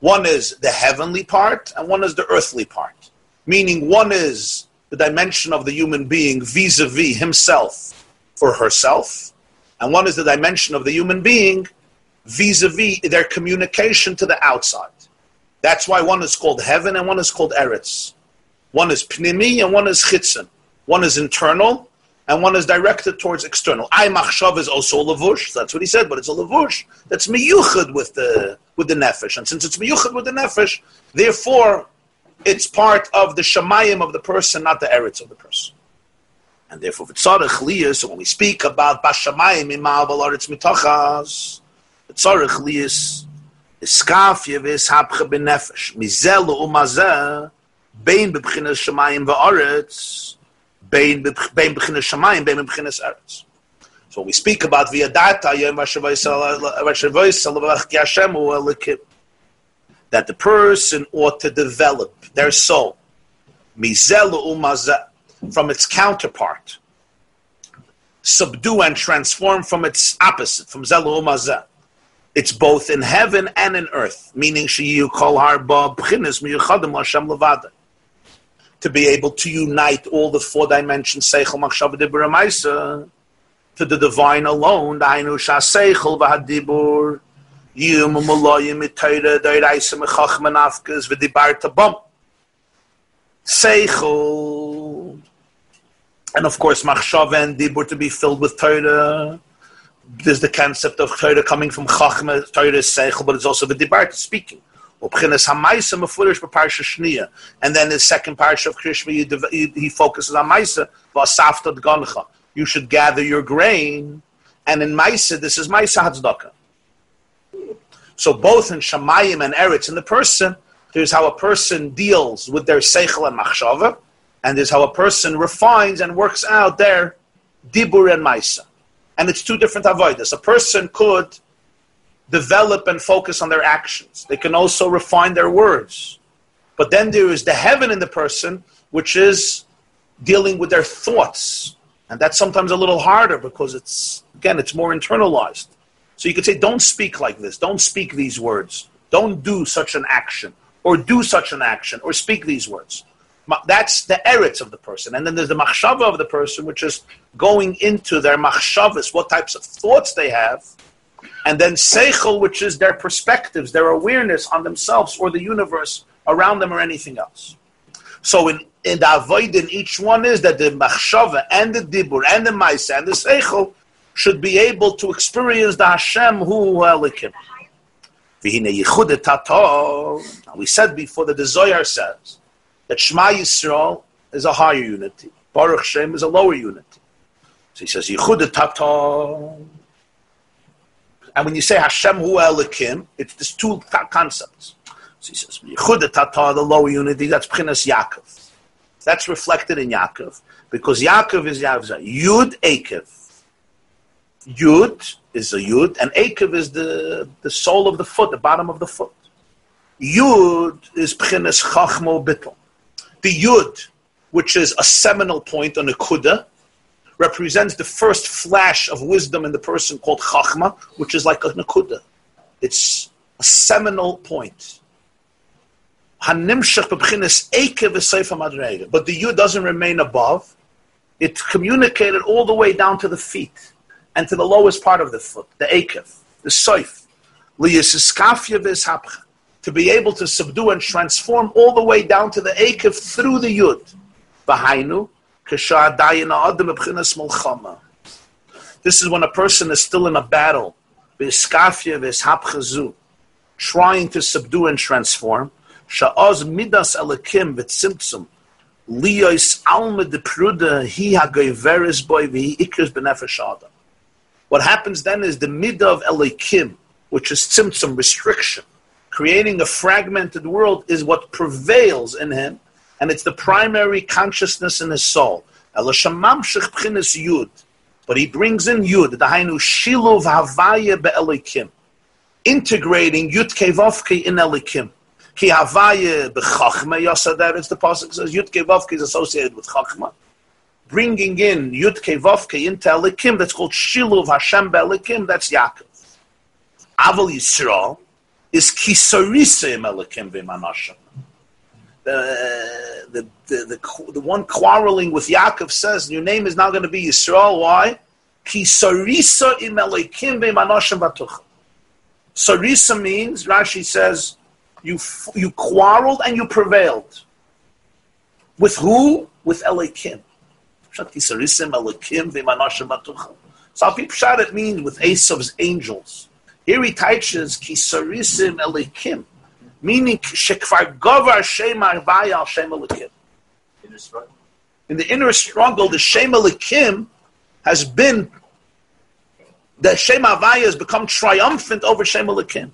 One is the heavenly part, and one is the earthly part. Meaning, one is the dimension of the human being vis-a-vis himself or herself, and one is the dimension of the human being vis-a-vis their communication to the outside. That's why one is called heaven and one is called Eretz. One is pnimi and one is chitzon. One is internal and one is directed towards external. I machshav is also lavush. That's what he said, but it's a lavush that's miyuchad with the with the nefesh, and since it's miyuchad with the nefesh, therefore it's part of the shemayim of the person, not the eretz of the person. And therefore, v'tzarech liyas. When we speak about bashamayim imal balaretz mitachas, v'tzarech liyas iskaf yevis hapcha benefesh mizel umazeh bein bebchinas shemayim va'aretz bein b'chinas shamayim, bein b'chinas eretz. So when we speak about v'yadata yom v'shavayis uh, Hashem hu elokim, that the person ought to develop their soul mizelu umazeh from its counterpart, subdue and transform from its opposite, from zelu umazeh. It's both in heaven and in earth, meaning sheyu kol harba b'chinas miyuchadim l'Hashem levada to be able to unite all the four dimensions, Seichel, Machshav, Dibur, to the divine alone, Dainu Shah Seichel, Vahadibur, Yum, Mulayim, Mitaira, Dairaisa, Mechach, Manafkas, Vidibar, Tabam. Seichel. And of course, Machshav and Dibur to be filled with Torah. There's the concept of Torah coming from Chachma, Torah is Seichel, but it's also the Vidibar, speaking. And then the second parsha of Krishma, he, focuses on maisa v'asafta d'goncha. You should gather your grain, and in maisa this is maisa hatzdaka. So both in shamayim and eretz in the person, there's how a person deals with their seichel and machshava, and there's how a person refines and works out their dibur and maisa, and it's two different avodas. A person could develop and focus on their actions. They can also refine their words. But then there is the heaven in the person, which is dealing with their thoughts. And that's sometimes a little harder because it's, again, it's more internalized. So you could say, don't speak like this. Don't speak these words. Don't do such an action. Or do such an action. Or speak these words. That's the eretz of the person. And then there's the machshava of the person, which is going into their machshavas, what types of thoughts they have, and then seichel, which is their perspectives, their awareness on themselves or the universe around them or anything else. So in, in the avoida in each one is that the machshava and the dibur and the maisa and the seichel should be able to experience the Hashem who elokim. We said before that the Zohar says that Shema Yisrael is a higher unity. Baruch Shem is a lower unity. So he says, Yichud Tata. And when you say Hashem Hu Elokim, it's these two concepts. So he says, Yichud Tata, the lower unity, that's Pchinas Yaakov. That's reflected in Yaakov, because Yaakov is Yaakov. Yud Akev. Yud is a Yud, and Akev is the, the sole of the foot, the bottom of the foot. Yud is Pchinas Chachmo Bittel. The Yud, which is a seminal point on the Kuda, represents the first flash of wisdom in the person called Chachma, which is like a Nakuda. It's a seminal point. But the Yud doesn't remain above. It's communicated all the way down to the feet and to the lowest part of the foot, the Eikev, the Seif to be able to subdue and transform all the way down to the Akev through the Yud. Behainu, this is when a person is still in a battle, trying to subdue and transform. Sha'oz midas elokim v'tzimtzum. Liyos alma depruda hi hagoyveris boy v'hi ikris b'nefesh What happens then is the midah of elokim, which is tzimtzum, restriction, creating a fragmented world, is what prevails in him, and it's the primary consciousness in his soul. But he brings in yud, the hainu shiluv havaya be'elokim, integrating yud kevavke in elokim. Ki havaya b'chachma yasader, it's the pasuk says yud kevavke is associated with chachma. Bringing in yud kevavke into elokim, that's called shiluv Hashem be'elokim, that's Yaakov. Aval Yisrael is kisarisa im elokim v'manashim. The, the, the, the, the one quarreling with Yaakov says, your name is now going to be Yisrael. Why? Ki sarisa im elokim v'manashim batucha. Sarisa means, Rashi says, you, you quarreled and you prevailed. With who? With Elokim. Pshat ki sarisim Elokim v'manashim batucha. So Pshat it means with Esav's angels. Here he teaches ki sarisim Elokim, meaning shekvar govar shem arvaya al shem Elokim. In the inner struggle, the Shem Elokim has been, the Shem Havaya has become triumphant over Shem Elokim.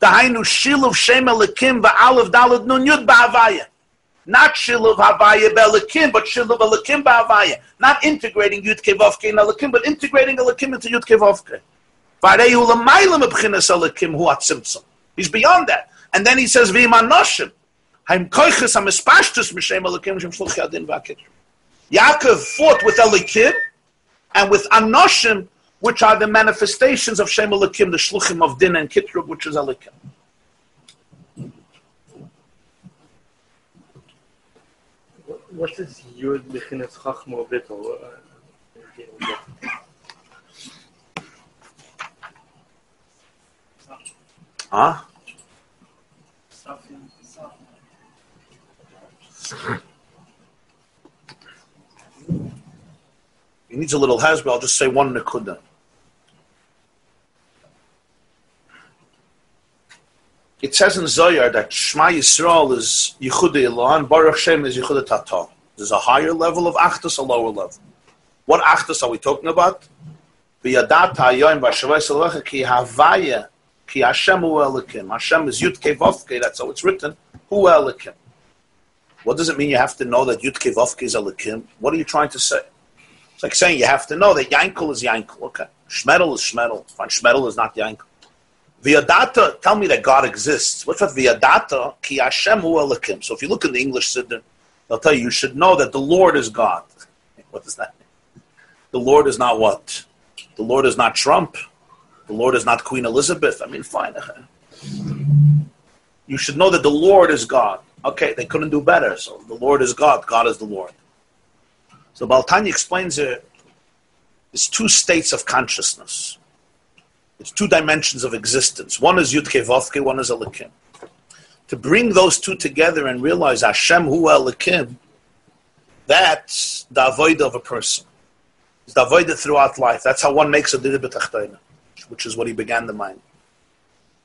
The Hainu Shiluv Shem Elokim va'alav dalad nun yud ba'avaya. Not Shiluv Havaya be'elokim, but Shiluv Elokim ba'avaya. Not integrating Yud Kevavke and Elokim, but integrating Elokim into Yud Kevavke. He's beyond that. And then he says. Yaakov fought with Elokim and with Anoshim, which are the manifestations of Shem Elokim, the Shluchim of Din and Kitrub, which is Elokim. What is Yud Bechinas Chachmo Bittel? Huh? He needs a little hasbah. I'll just say one nekuda. It says in Zohar that Shema Yisrael is Yichud Ilan, Baruch Shem is Yichud Tata. There's a higher level of Achdus, a lower level. What Achdus are we talking about? V'yadat hayoim b'shavai salvacha ki havaya ki Hashem hu elokim. Hashem is Yud Kevavke, that's how it's written, hu elokim. What does it mean you have to know that Yud Kevavke is elokim? What are you trying to say? It's like saying you have to know that Yankel is Yankel. Okay. Shmedel is Shmedel. Fine, Shmedel is not Yankel. Viadata, tell me that God exists. What's that? Viadata, ki Hashem hu elokim. So if you look in the English Siddur, they'll tell you you should know that the Lord is God. *laughs* What does that mean? The Lord is not what? The Lord is not Trump. The Lord is not Queen Elizabeth. I mean, fine. You should know that the Lord is God. Okay, they couldn't do better. So the Lord is God. God is the Lord. So Balatanya explains it. It's two states of consciousness. It's two dimensions of existence. One is Yud Vovke, one is Elokim. To bring those two together and realize Hashem Hu Elokim, that's the avoida of a person. It's the avoida throughout life. That's how one makes a Which is what he began the mind.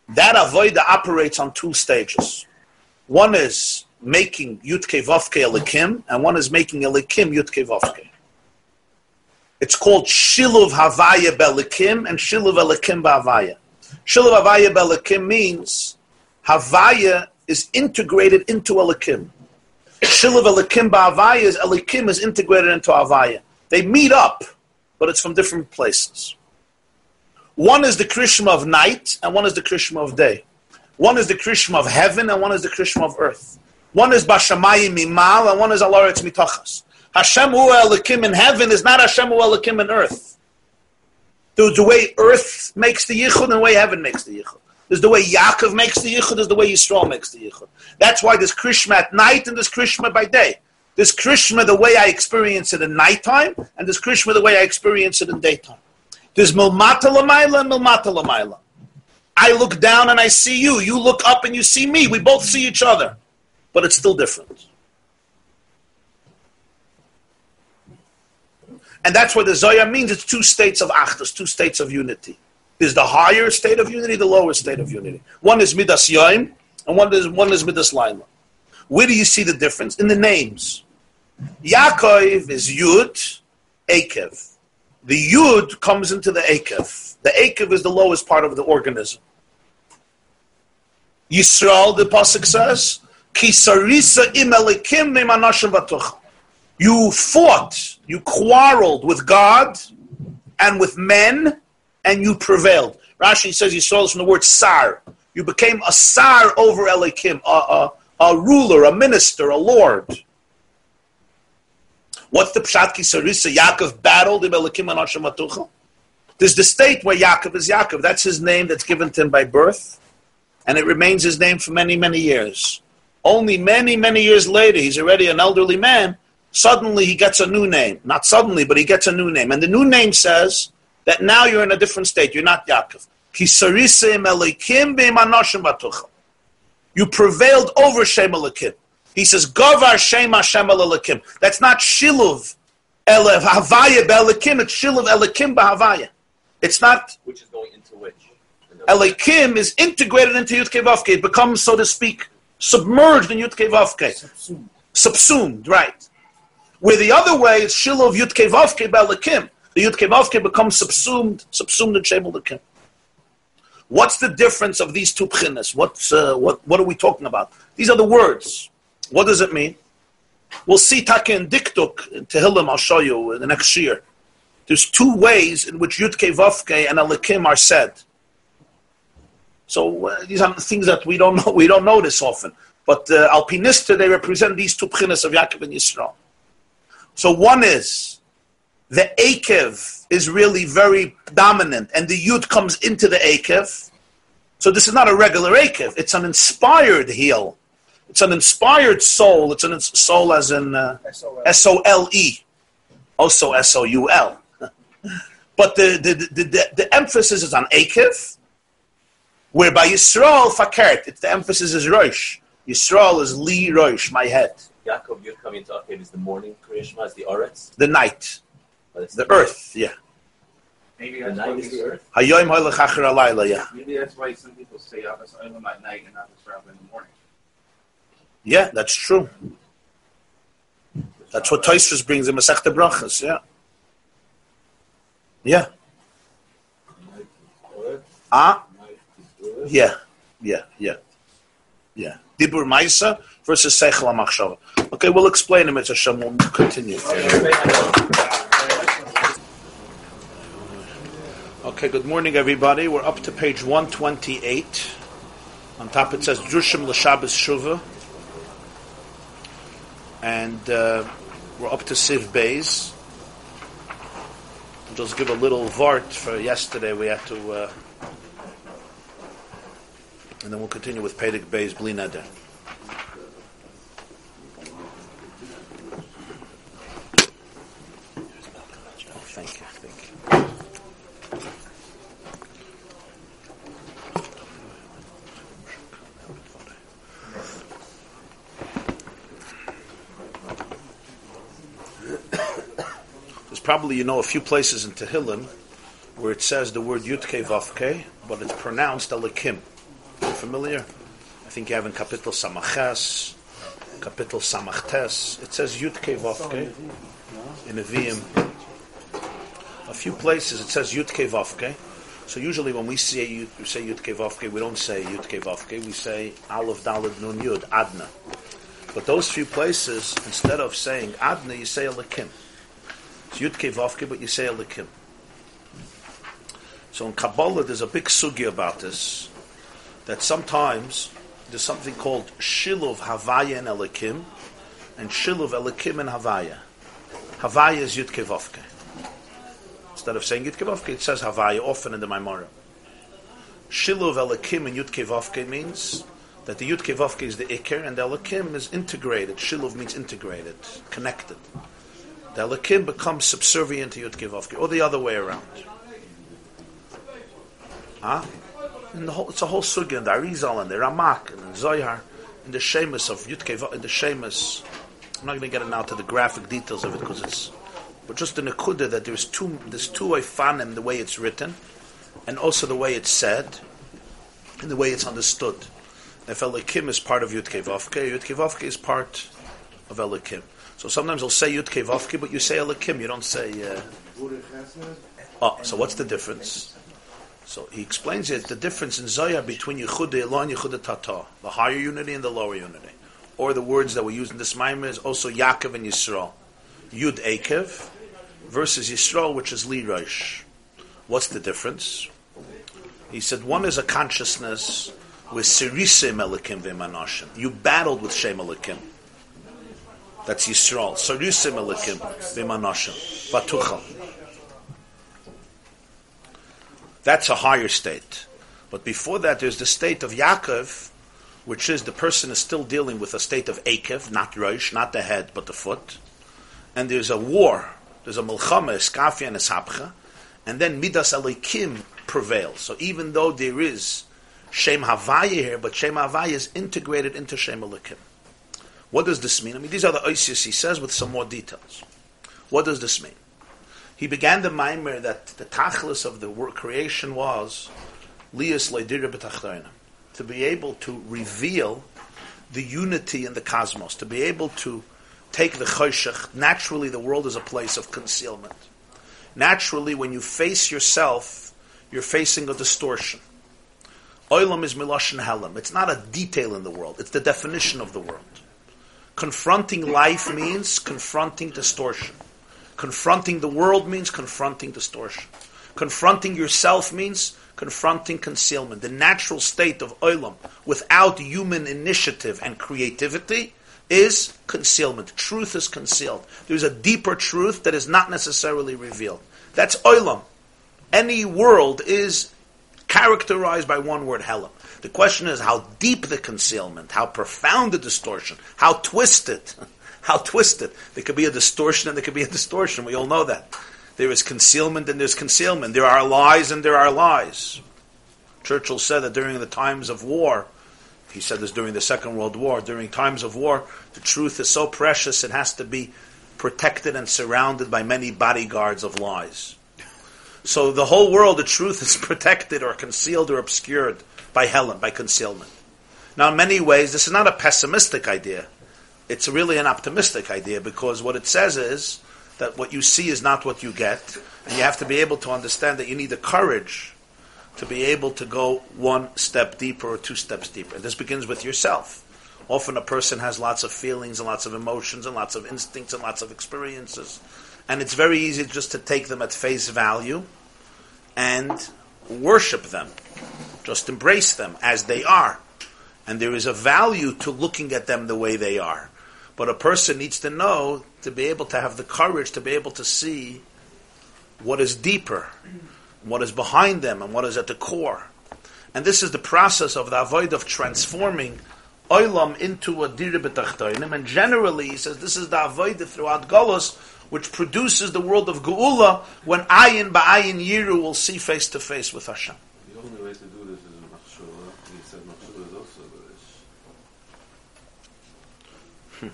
That avoida operates on two stages. One is making Yutke Vavke Elokim, and one is making Elokim Yutke Vavke. It's called Shiluv Havaya Belokim and Shiluv Elokim Ba'avaya. Shiluv Havaya Belokim means Havaya is integrated into Elokim. Shiluv Elokim Ba'avaya is Elokim is integrated into Havaya. They meet up, but it's from different places. One is the Krishma of night, and one is the Krishma of day. One is the Krishma of heaven, and one is the Krishma of earth. One is Bashamayim Mimal, and one is Alaretz Mitachas. Hashem Hu Elokim in heaven is not Hashem Hu Elokim in earth. There's the way earth makes the yichud and the way heaven makes the yichud. There's the way Yaakov makes the yichud, there's the way Yisrael makes the yichud. That's why there's Krishma at night and there's Krishma by day. There's Krishma the way I experience it in nighttime, and there's Krishma the way I experience it in daytime. There's Milmata Lamaila and Milmata Lamaila. I look down and I see you. You look up and you see me. We both see each other. But it's still different. And that's what the Zohar means. It's two states of Achdus, two states of unity. There's the higher state of unity, the lower state of unity. One is Midas Yoim, and one is, one is Midas Laila. Where do you see the difference? In the names. Yaakov is Yud, Akev. The Yud comes into the Akev. The Akev is the lowest part of the organism. Yisrael, the Pasuk says, Kisarisa im elokim memanashim. You fought, you quarreled with God and with men, and you prevailed. Rashi says you saw this from the word sar. You became a sar over Elokim, a, a, a ruler, a minister, a lord. What's the pshat kisarisa? Yaakov battled in Elokim and Hashem. There's the state where Yaakov is Yaakov. That's his name that's given to him by birth, and it remains his name for many, many years. Only many, many years later, he's already an elderly man. Suddenly, he gets a new name. Not suddenly, but he gets a new name. And the new name says that now you're in a different state. You're not Yaakov. Kisarisim elokim b'manoshim batucha. You prevailed over Shem elokim. He says, Govar Shem Hashem elokim. That's not Shiluv Elev Havaya be'elokim. It's Shiluv elokim b'Havaya. It's not Which is going into which? Elokim is integrated into Yud Kevavke. It becomes, so to speak, submerged in Yud Kevavke. Subsumed. Subsumed, right. Where the other way is Shiluv Yud Kevavke be'elokim. The Yud Kevavke becomes subsumed, subsumed in Shem elokim. What's the difference of these two pchinas? What's, uh, what, what are we talking about? These are the words. What does it mean? We'll see Taka and Diktuk in Tehillim, I'll show you in the next year. There's two ways in which Yudke Vavke and Elokim are said. So uh, these are things that we don't *laughs* know. We don't this often. But uh, Alpinista, they represent these two pchinas of Yaakov and Yisrael. So one is the Akev is really very dominant, and the Yud comes into the Akev. So this is not a regular Akev; it's an inspired heel. It's an inspired soul. It's an ins- soul as in uh, S O L E, also S O U L. *laughs* But the, the, the, the, the emphasis is on Akev, whereby Yisrael fakert. It's the emphasis is Rosh. Yisrael is Li Rosh, my head. Yaakov, you're coming to Akev is the morning, Kriyashma is the Oretz. The night, but it's the earth, yeah. Maybe The that's, night why is the earth. Hayom Hoylech Acher Alayla, yeah. maybe that's why some people say Abbas Olam at night and Abbas Rav in the morning. Yeah, that's true. That's what Toysers brings in Masechta Brachas, yeah. Yeah. Ah, yeah, yeah, yeah, yeah. Dibur Maisa versus Seichel HaMachshava. Okay, we'll explain him. It's Hashem. We'll continue. Okay, good morning, everybody. We're up to page 128. On top it says Drushim L'Shabbos Shuva. And uh, we're up to Siv Bays. I'll just give a little vart for yesterday. We had to... Uh, and then we'll continue with Pedig Bays Bli Neder. Oh, thank you, thank you. There's probably, you know, a few places in Tehillim where it says the word Yutke Vavke, but it's pronounced Elokim. Familiar? I think you have in Kapitel Samaches, Kapitel Samachtes. It says Yud Kei Vav Kei in Nevi'im. A few places it says Yud Kei Vav Kei. So usually when we say Yud, we say Yud Kei Vav Kei, we don't say Yud Kei Vav Kei. We say Aleph Daled Nun Yud Adna. But those few places, instead of saying Adna, you say Elokim. It's Yud Kei Vav but you say Elokim. So in Kabbalah, there's a big sugi about this. That sometimes there's something called Shiluv Havaya and Elokim, and Shiluv Elokim and Havaya. Havaya is Yud Kei Vav Kei. Instead of saying Yud Kei it says Havaya often in the Maimorah. Shiluv Elokim and Yud Kei Vav Kei means that the Yud Kei Vav Kei is the Iker and the Elokim is integrated. Shiluv means integrated, connected. The Elokim becomes subservient to Yud or the other way around. Huh? Whole, it's a whole sugya in the Arizal and the Ramak and the Zohar, in the Shemus of Yud Kei in the Shemus. I'm not going to get now to the graphic details of it because it's, but just the Kuda that there's two, there's two Ifanim, the way it's written, and also the way it's said, and the way it's understood. If Elokim is part of Yud Kei Vav Kei, Yud Kei is part of Elokim. So sometimes they'll say Yud Kei Vav but you say Elokim, you don't say. Uh, oh, so what's the difference? So he explains it the difference in Zohar between Yichud Elah and Yichud Tata, the higher unity and the lower unity, or the words that we use in this Maimon is also Yaakov and Yisrael, Yud Akev versus Yisrael, which is Li Rosh. What's the difference? He said one is a consciousness with Sirisim Elokim v'Manashim. You battled with Shem Elokim. That's Yisrael. Sirisim Elokim v'Manashim. Batuchal. That's a higher state. But before that, there's the state of Yaakov, which is the person is still dealing with a state of Akev, not Rosh, not the head, but the foot. And there's a war. There's a Milchama, Eskafia, and Eshapcha. And then Midas Elokim prevails. So even though there is Shem Havaya here, but Shem Havaya is integrated into Shem Elokim. What does this mean? I mean, these are the Isis he says with some more details. What does this mean? He began the mimer that the tachlis of the creation was lias to be able to reveal the unity in the cosmos, to be able to take the choshech. Naturally, the world is a place of concealment. Naturally, when you face yourself, you're facing a distortion. Oilam is miloshin helam. It's not a detail in the world; it's the definition of the world. Confronting life means confronting distortion. Confronting the world means confronting distortion. Confronting yourself means confronting concealment. The natural state of oilam, without human initiative and creativity, is concealment. Truth is concealed. There's a deeper truth that is not necessarily revealed. That's oilam. Any world is characterized by one word, helam. The question is how deep the concealment, how profound the distortion, how twisted. *laughs* How twisted. There could be a distortion and there could be a distortion. We all know that. There is concealment and there's concealment. There are lies and there are lies. Churchill said that during the times of war, he said this during the Second World War, during times of war, the truth is so precious it has to be protected and surrounded by many bodyguards of lies. So the whole world, the truth is *laughs* protected or concealed or obscured by Helen, by concealment. Now, in many ways, this is not a pessimistic idea it's really an optimistic idea because what it says is that what you see is not what you get, and you have to be able to understand that you need the courage to be able to go one step deeper or two steps deeper. And this begins with yourself. Often a person has lots of feelings and lots of emotions and lots of instincts and lots of experiences. And it's very easy just to take them at face value and worship them. Just embrace them as they are. And there is a value to looking at them the way they are. But a person needs to know to be able to have the courage to be able to see what is deeper, what is behind them, and what is at the core. And this is the process of the avoida of transforming oilam into a diribetachtoinim. And generally, he says this is the avoida throughout Golos, which produces the world of Geula when ayin ba'ayin yiru will see face to face with Hashem. The only way to do this is in Machshava. He said Machshava is also this. *laughs*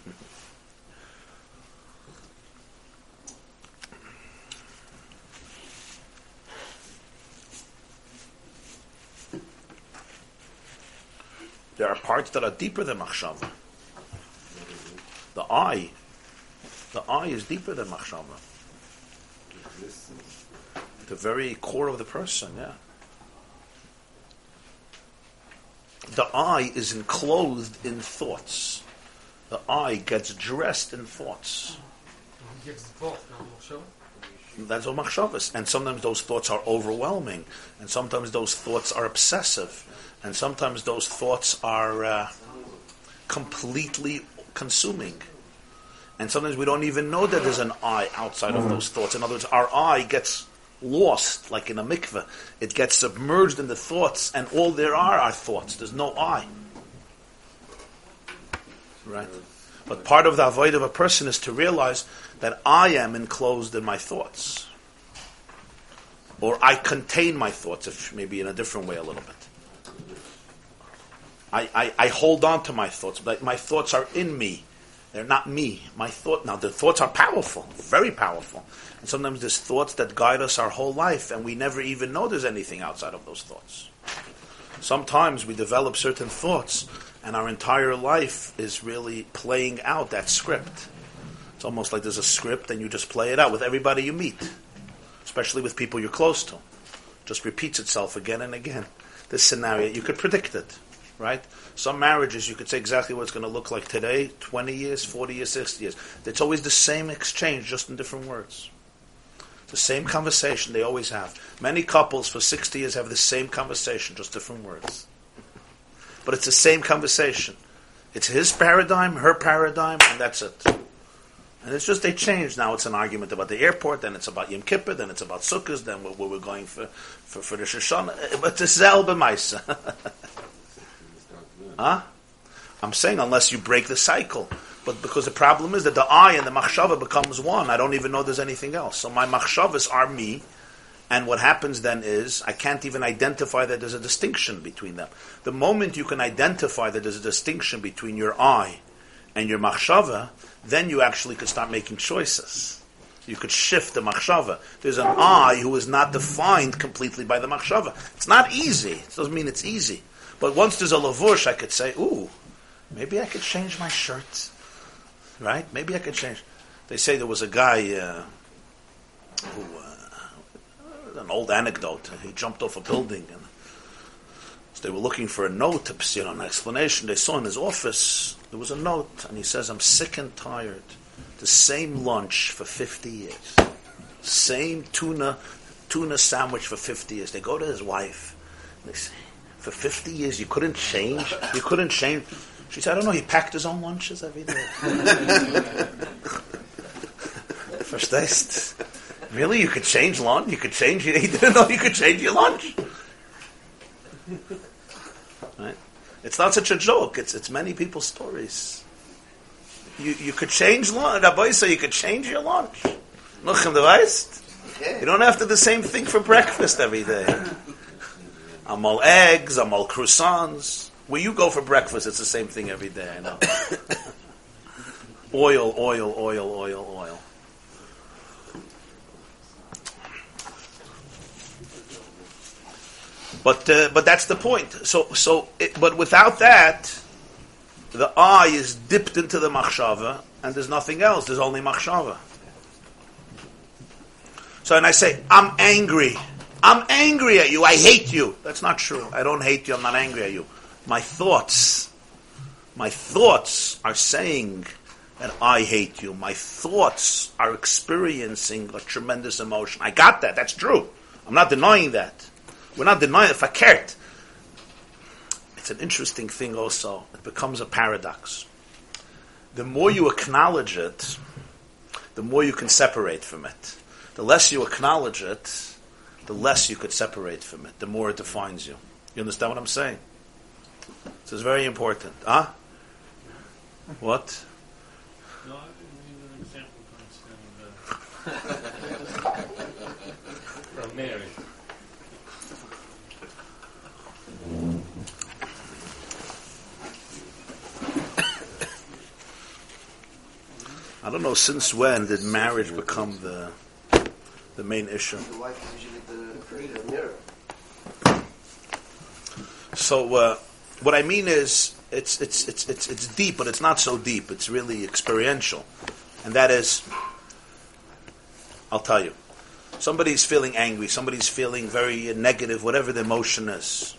There are parts that are deeper than machshava. The eye, the eye is deeper than machshava. The very core of the person, yeah. The eye is enclosed in thoughts. The I gets dressed in thoughts. That's what machshavas. And sometimes those thoughts are overwhelming, and sometimes those thoughts are obsessive, and sometimes those thoughts are uh, completely consuming. And sometimes we don't even know that there's an I outside of those thoughts. In other words, our I gets lost, like in a mikveh. It gets submerged in the thoughts, and all there are are thoughts. There's no I. Right? But part of the avoida of a person is to realize that I am enclosed in my thoughts. Or I contain my thoughts, if maybe in a different way a little bit. I, I, I hold on to my thoughts, but my thoughts are in me. They're not me. My thought now the thoughts are powerful, very powerful. And sometimes there's thoughts that guide us our whole life, and we never even know there's anything outside of those thoughts. Sometimes we develop certain thoughts, and our entire life is really playing out that script. It's almost like there's a script, and you just play it out with everybody you meet, especially with people you're close to. It Just repeats itself again and again. This scenario, you could predict it, right? Some marriages, you could say exactly what it's going to look like today, 20 years, 40 years, 60 years. It's always the same exchange, just in different words. The same conversation they always have. Many couples for 60 years have the same conversation, just different words. But it's the same conversation. It's his paradigm, her paradigm, and that's it. And it's just they change. Now it's an argument about the airport, then it's about Yom Kippur, then it's about Sukkot, then where, where we're going for, for, for the Shoshana. But it's Zel b'maisa. *laughs* huh? I'm saying unless you break the cycle. But because the problem is that the I and the machshava becomes one, I don't even know there's anything else. So my machshavas are me, and what happens then is I can't even identify that there's a distinction between them. The moment you can identify that there's a distinction between your I and your machshava, then you actually could start making choices. You could shift the machshava. There's an I who is not defined completely by the machshava. It's not easy. It doesn't mean it's easy. But once there's a lavush, I could say, ooh, maybe I could change my shirt. Right? Maybe I could change. They say there was a guy uh, who, uh, an old anecdote, he jumped off a building and so they were looking for a note, you know, an explanation. They saw in his office, there was a note, and he says, I'm sick and tired. The same lunch for 50 years. Same tuna, tuna sandwich for 50 years. They go to his wife, they say, for 50 years you couldn't change? You couldn't change? She said, I don't know, he packed his own lunches every day. *laughs* Verstehst? Really? You could change lunch? You could change, he *laughs* didn't know you could change your lunch. Right? It's not such a joke. It's it's many people's stories. You you could change lunch. Rabbi say you could change your lunch. Du weißt? You don't have to do the same thing for breakfast every day. I'm all eggs. I'm all croissants. Where you go for breakfast, it's the same thing every day. I know. *coughs* oil, oil, oil, oil, oil. But uh, but that's the point. So so it, but without that, the eye is dipped into the machshava, and there's nothing else. There's only machshava. So and I say, I'm angry. I'm angry at you. I hate you. That's not true. I don't hate you. I'm not angry at you. My thoughts, my thoughts are saying that I hate you. My thoughts are experiencing a tremendous emotion. I got that. That's true. I'm not denying that. We're not denying it. Fakert. It's an interesting thing also. It becomes a paradox. The more you acknowledge it, the more you can separate from it. The less you acknowledge it, the less you could separate from it, the more it defines you. You understand what I'm saying? This is very important. Huh? What? No, I need an example to understand the, *laughs* from Mary. I don't know since when did marriage become the the main issue. The wife is usually the, the mirror. So uh, what I mean is it's, it's, it's, it's, it's deep, but it's not so deep. It's really experiential. And that is, I'll tell you, somebody's feeling angry, somebody's feeling very negative, whatever the emotion is.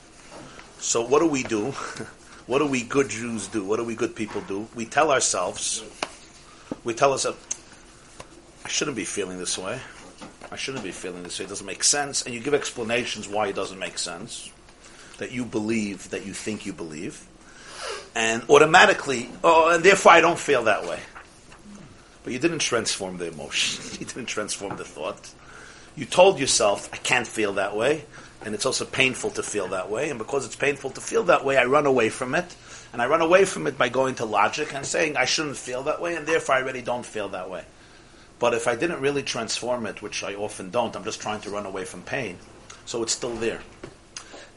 So what do we do? *laughs* what do we good Jews do? What do we good people do? We tell ourselves, we tell ourselves, I shouldn't be feeling this way. I shouldn't be feeling this way. It doesn't make sense. And you give explanations why it doesn't make sense. That you believe, that you think you believe. And automatically, oh, and therefore I don't feel that way. But you didn't transform the emotion. *laughs* you didn't transform the thought. You told yourself, I can't feel that way. And it's also painful to feel that way. And because it's painful to feel that way, I run away from it. And I run away from it by going to logic and saying, I shouldn't feel that way, and therefore I really don't feel that way. But if I didn't really transform it, which I often don't, I'm just trying to run away from pain. So it's still there.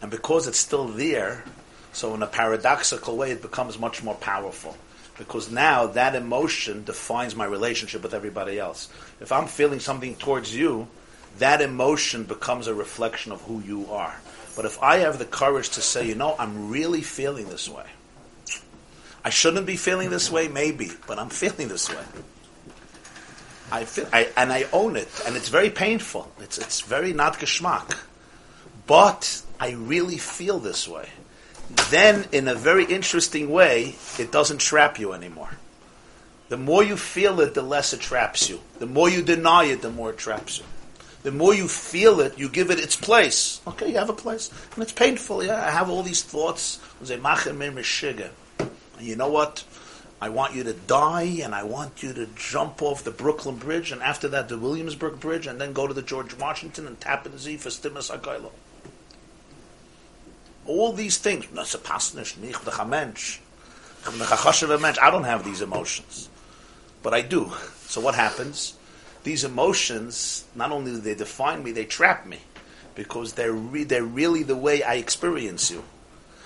And because it's still there, so in a paradoxical way, it becomes much more powerful. Because now that emotion defines my relationship with everybody else. If I'm feeling something towards you, that emotion becomes a reflection of who you are. But if I have the courage to say, you know, I'm really feeling this way. I shouldn't be feeling this way, maybe, but I'm feeling this way. I feel, I, and I own it, and it's very painful. It's, it's very not geschmack. But I really feel this way. Then, in a very interesting way, it doesn't trap you anymore. The more you feel it, the less it traps you. The more you deny it, the more it traps you. The more you feel it, you give it its place. Okay, you have a place. And it's painful, yeah. I have all these thoughts. You know what? I want you to die and I want you to jump off the Brooklyn Bridge and after that the Williamsburg Bridge and then go to the George Washington and tap in Z for Stimus Akailo. All these things. I don't have these emotions. But I do. So what happens? These emotions, not only do they define me, they trap me. Because they're, re- they're really the way I experience you.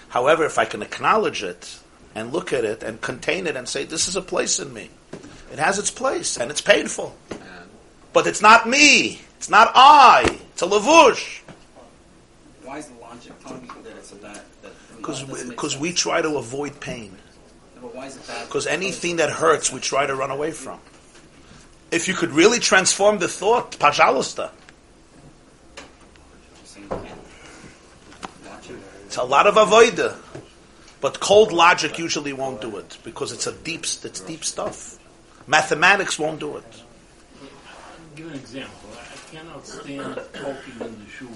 However, if I can acknowledge it, and look at it and contain it and say, this is a place in me. It has its place and it's painful. But it's not me. It's not I. It's a lavush. Why is the logic telling you that it's a bad? Because we, we try to avoid pain. but why is it bad? Because anything that hurts, we try to run away from. If you could really transform the thought, pajalusta. It's a lot of avoida. But cold logic usually won't do it because it's a deep, it's deep stuff. Mathematics won't do it. I'll give an example. I cannot stand talking in the shul.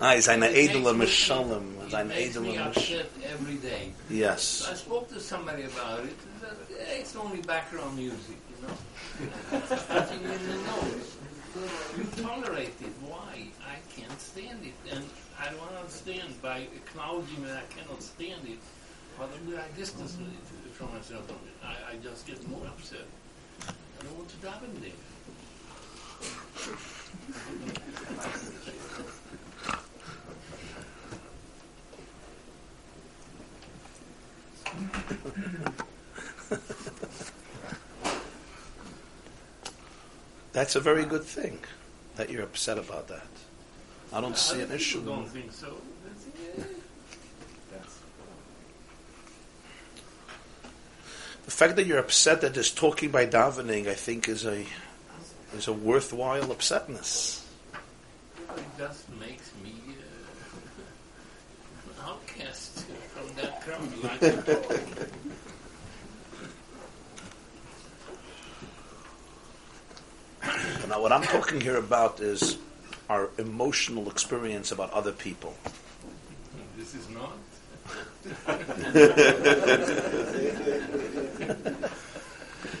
Ah, seine edle Mishalim. It Seine makes edle me Mishalim. upset every day. Yes. So I spoke to somebody about it. and said, "Eh, It's only background music, you know. Nothing in the nose. You tolerate it. Why? I can't stand it, and I don't understand by acknowledging that I cannot stand it. But when I distance it from myself from it. I, I just get more upset. I don't want to daven there. That's a very good thing that you're upset about that. I don't see an issue. don't think so. That's, eh. The fact that you're upset that there's talking by davening, I think, is a is a worthwhile upsetness. It just makes me uh, outcast from that crowd. But *laughs* now, what I'm talking here about is our emotional experience about other people. this is not. *laughs* *laughs* *laughs*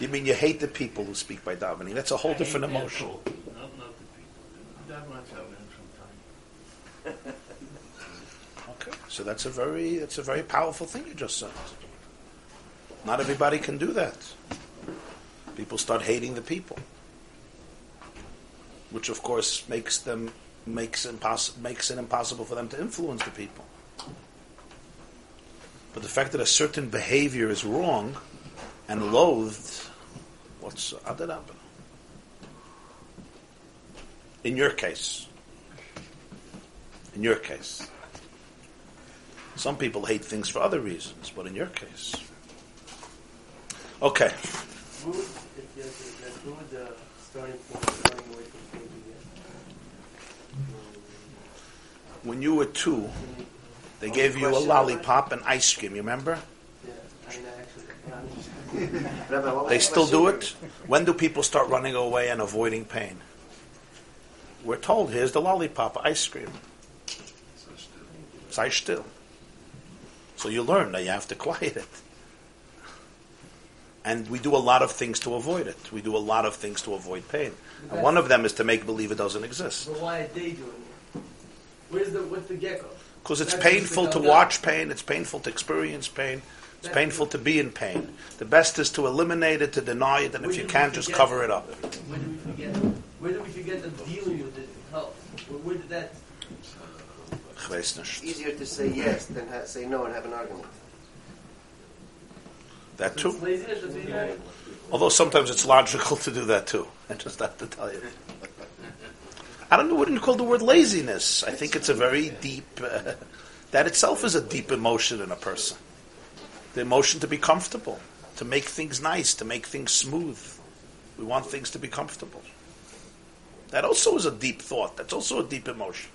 You mean you hate the people who speak by davening? That's a whole I different emotion. Not, not the people. That much I learned from time. *laughs* Okay, so that's a very that's a very powerful thing you just said. Not everybody can do that. People start hating the people, which of course makes them makes impos- makes it impossible for them to influence the people. But the fact that a certain behavior is wrong and loathed, what's adarabba? In your case, in your case. Some people hate things for other reasons, but in your case. Okay. When you were two, they gave you a lollipop and ice cream, you remember? Yeah, I mean, actually, Rabbi, what They still do it? When do people start running away and avoiding pain? We're told, here's the lollipop, ice cream. Sei still. So you learn that you have to quiet it. And we do a lot of things to avoid it. We do a lot of things to avoid pain. And one of them is to make believe it doesn't exist. but why are they doing it? Where's the what's the gecko? Because it's painful to watch pain, it's painful to experience pain, it's painful to be in pain. The best is to eliminate it, to deny it, and if you can, just cover it up. Where do we forget? Where do we forget that dealing with it helps? Where, where did that? Ich. Easier to say yes than ha- say no and have an argument. That too. laziness. That's what you mean? Although sometimes it's logical to do that too. *laughs* I just have to tell you. I don't know what you call the word laziness. I think it's a very deep. Uh, *laughs* that itself is a deep emotion in a person. The emotion to be comfortable, to make things nice, to make things smooth. We want things to be comfortable. That also is a deep thought. That's also a deep emotion.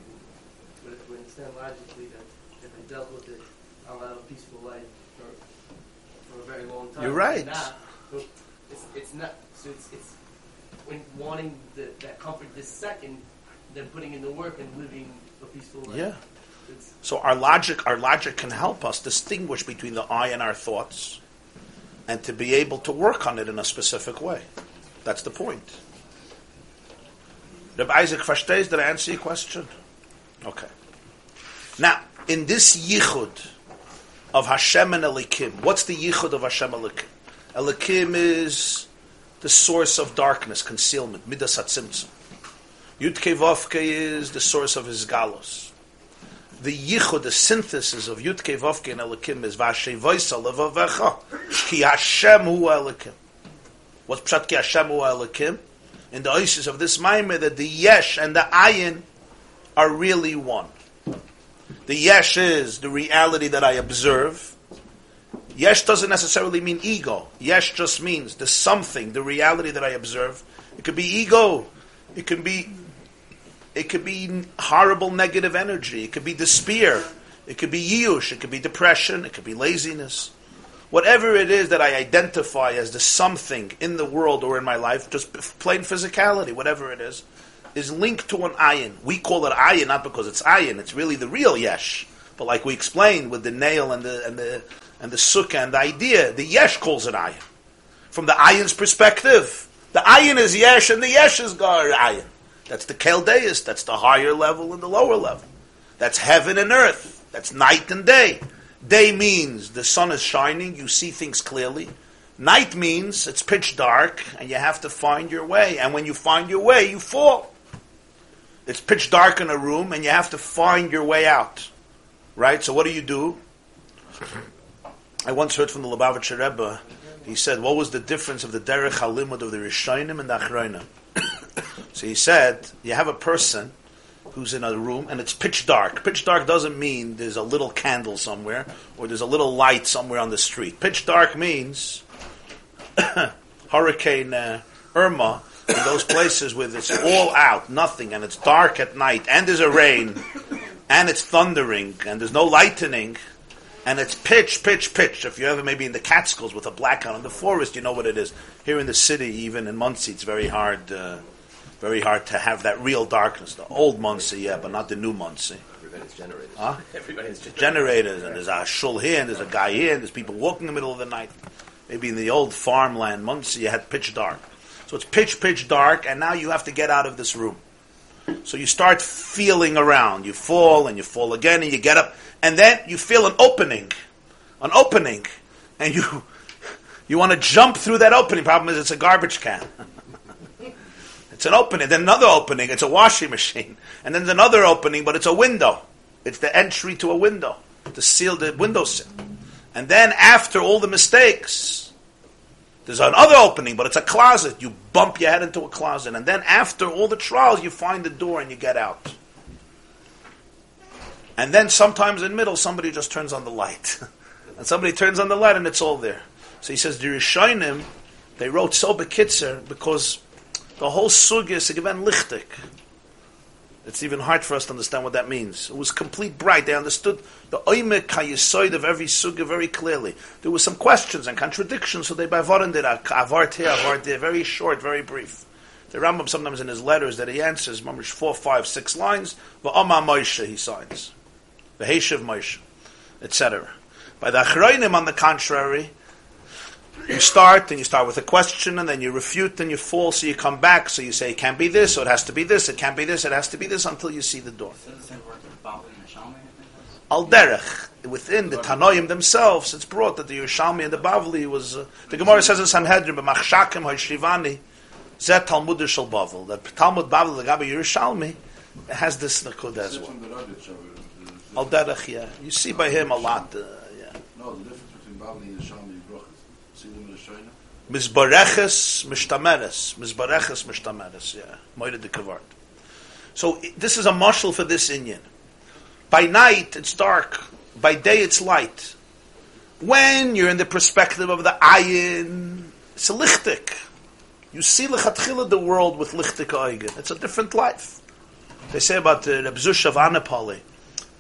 But if we understand logically that if I dealt with it, I'll have a peaceful life for, for a very long time. You're right. Not, it's, it's not. So it's, it's when wanting the, that comfort this second, then putting in the work and living a peaceful life. Yeah. So our logic, our logic can help us distinguish between the I and our thoughts, and to be able to work on it in a specific way. That's the point. Reb Isaac versteht, did I answer your question? Okay. Now, in this yichud of Hashem and Elokim, what's the yichud of Hashem Elokim? Elokim is the source of darkness, concealment, midas hatzimtzum. Yudke Vavke is the source of his galos the yichud, the synthesis of Yudke Vavke and Elokim is Vashe Voisa Levavecha Ki Hashem Hu Elokim. What's Pshat Ki Hashem Hu Elokim? In the oasis of this Maimer, that the Yesh and the Ayin are really one. The Yesh is the reality that I observe. Yesh doesn't necessarily mean ego. Yesh just means the something, the reality that I observe. It could be ego. It could be it could be horrible negative energy. It could be despair. It could be yush. It could be depression. It could be laziness. Whatever it is that I identify as the something in the world or in my life, just plain physicality, whatever it is, is linked to an ayin. We call it ayin not because it's ayin. It's really the real yesh. But like we explained with the nail and the and the and the sukkah and the idea, the yesh calls it ayin. From the ayin's perspective, the ayin is yesh and the yesh is gar ayin. That's the Chaldeus. That's the higher level and the lower level. That's heaven and earth. That's night and day. Day means the sun is shining, you see things clearly. Night means it's pitch dark and you have to find your way. And when you find your way, you fall. It's pitch dark in a room and you have to find your way out. Right? So what do you do? I once heard from the Lubavitcher Rebbe, he said, what was the difference of the Derech HaLimud of the Rishonim and the Achronim? So he said, you have a person who's in a room and it's pitch dark. Pitch dark doesn't mean there's a little candle somewhere or there's a little light somewhere on the street. Pitch dark means *coughs* Hurricane uh, Irma in those places where it's all out, nothing, and it's dark at night, and there's a rain, and it's thundering, and there's no lightning, and it's pitch, pitch, pitch. If you're ever maybe in the Catskills with a blackout in the forest, you know what it is. Here in the city, even in Monsey, it's very hard. Uh, very hard to have that real darkness. The old Monsey, yeah, but not the new Monsey. Everybody's generators. Huh? *laughs* Everybody's generators. Generators, and there's a shul here, and there's a guy here, and there's people walking in the middle of the night. Maybe in the old farmland Monsey, you had pitch dark. So it's pitch, pitch dark, and now you have to get out of this room. So you start feeling around. You fall, and you fall again, and you get up, and then you feel an opening. An opening. And you, *laughs* you want to jump through that opening. Problem is, it's a garbage can. *laughs* It's an opening, then another opening, it's a washing machine. And then another opening, but it's a window. It's the entry to a window, to seal the windowsill. And then after all the mistakes, there's another opening, but it's a closet. You bump your head into a closet. And then after all the trials, you find the door and you get out. And then sometimes in middle, somebody just turns on the light. *laughs* and somebody turns on the light and it's all there. So he says, the Rishonim, they wrote so bekitzer because the whole sugya is given lichtig. It's even hard for us to understand what that means. It was complete bright. They understood the oimek hayisoid of every sugya very clearly. There were some questions and contradictions, so they bavorin did avart here, avart there, very short, very brief. The Rambam sometimes in his letters that he answers, mamish four, five, six lines, v'ama Moshe he signs, v'heshiv Moshe, etc. By the Achroinim, on the contrary, you start and you start with a question and then you refute and you fall so you come back so you say it can't be this or it has to be this it can't be this it has to be this until you see the door. Al derech within the Tanoim themselves it's brought that the Yerushalmi and the Bavli was uh, the Gemara says in Sanhedrin b'machshakim ha'shivani zet Talmud shel Bavel that Talmud Bavel the Gabi Yerushalmi has this nakud as well. Al derech yeah. You see by him a lot uh, yeah. No, the difference between Bavli and Yishalmi Brachas. See them in the Shoina? Mizbareches mishtameres. Mizbareches mishtameres, yeah. Moide de kavart. So this is a mashal for this Indian. By night it's dark. By day it's light. When you're in the perspective of the ayin, it's a lichtik. You see lechatchila the world with lichtik eigen. It's a different life. They say about the Reb Zush of Anapoli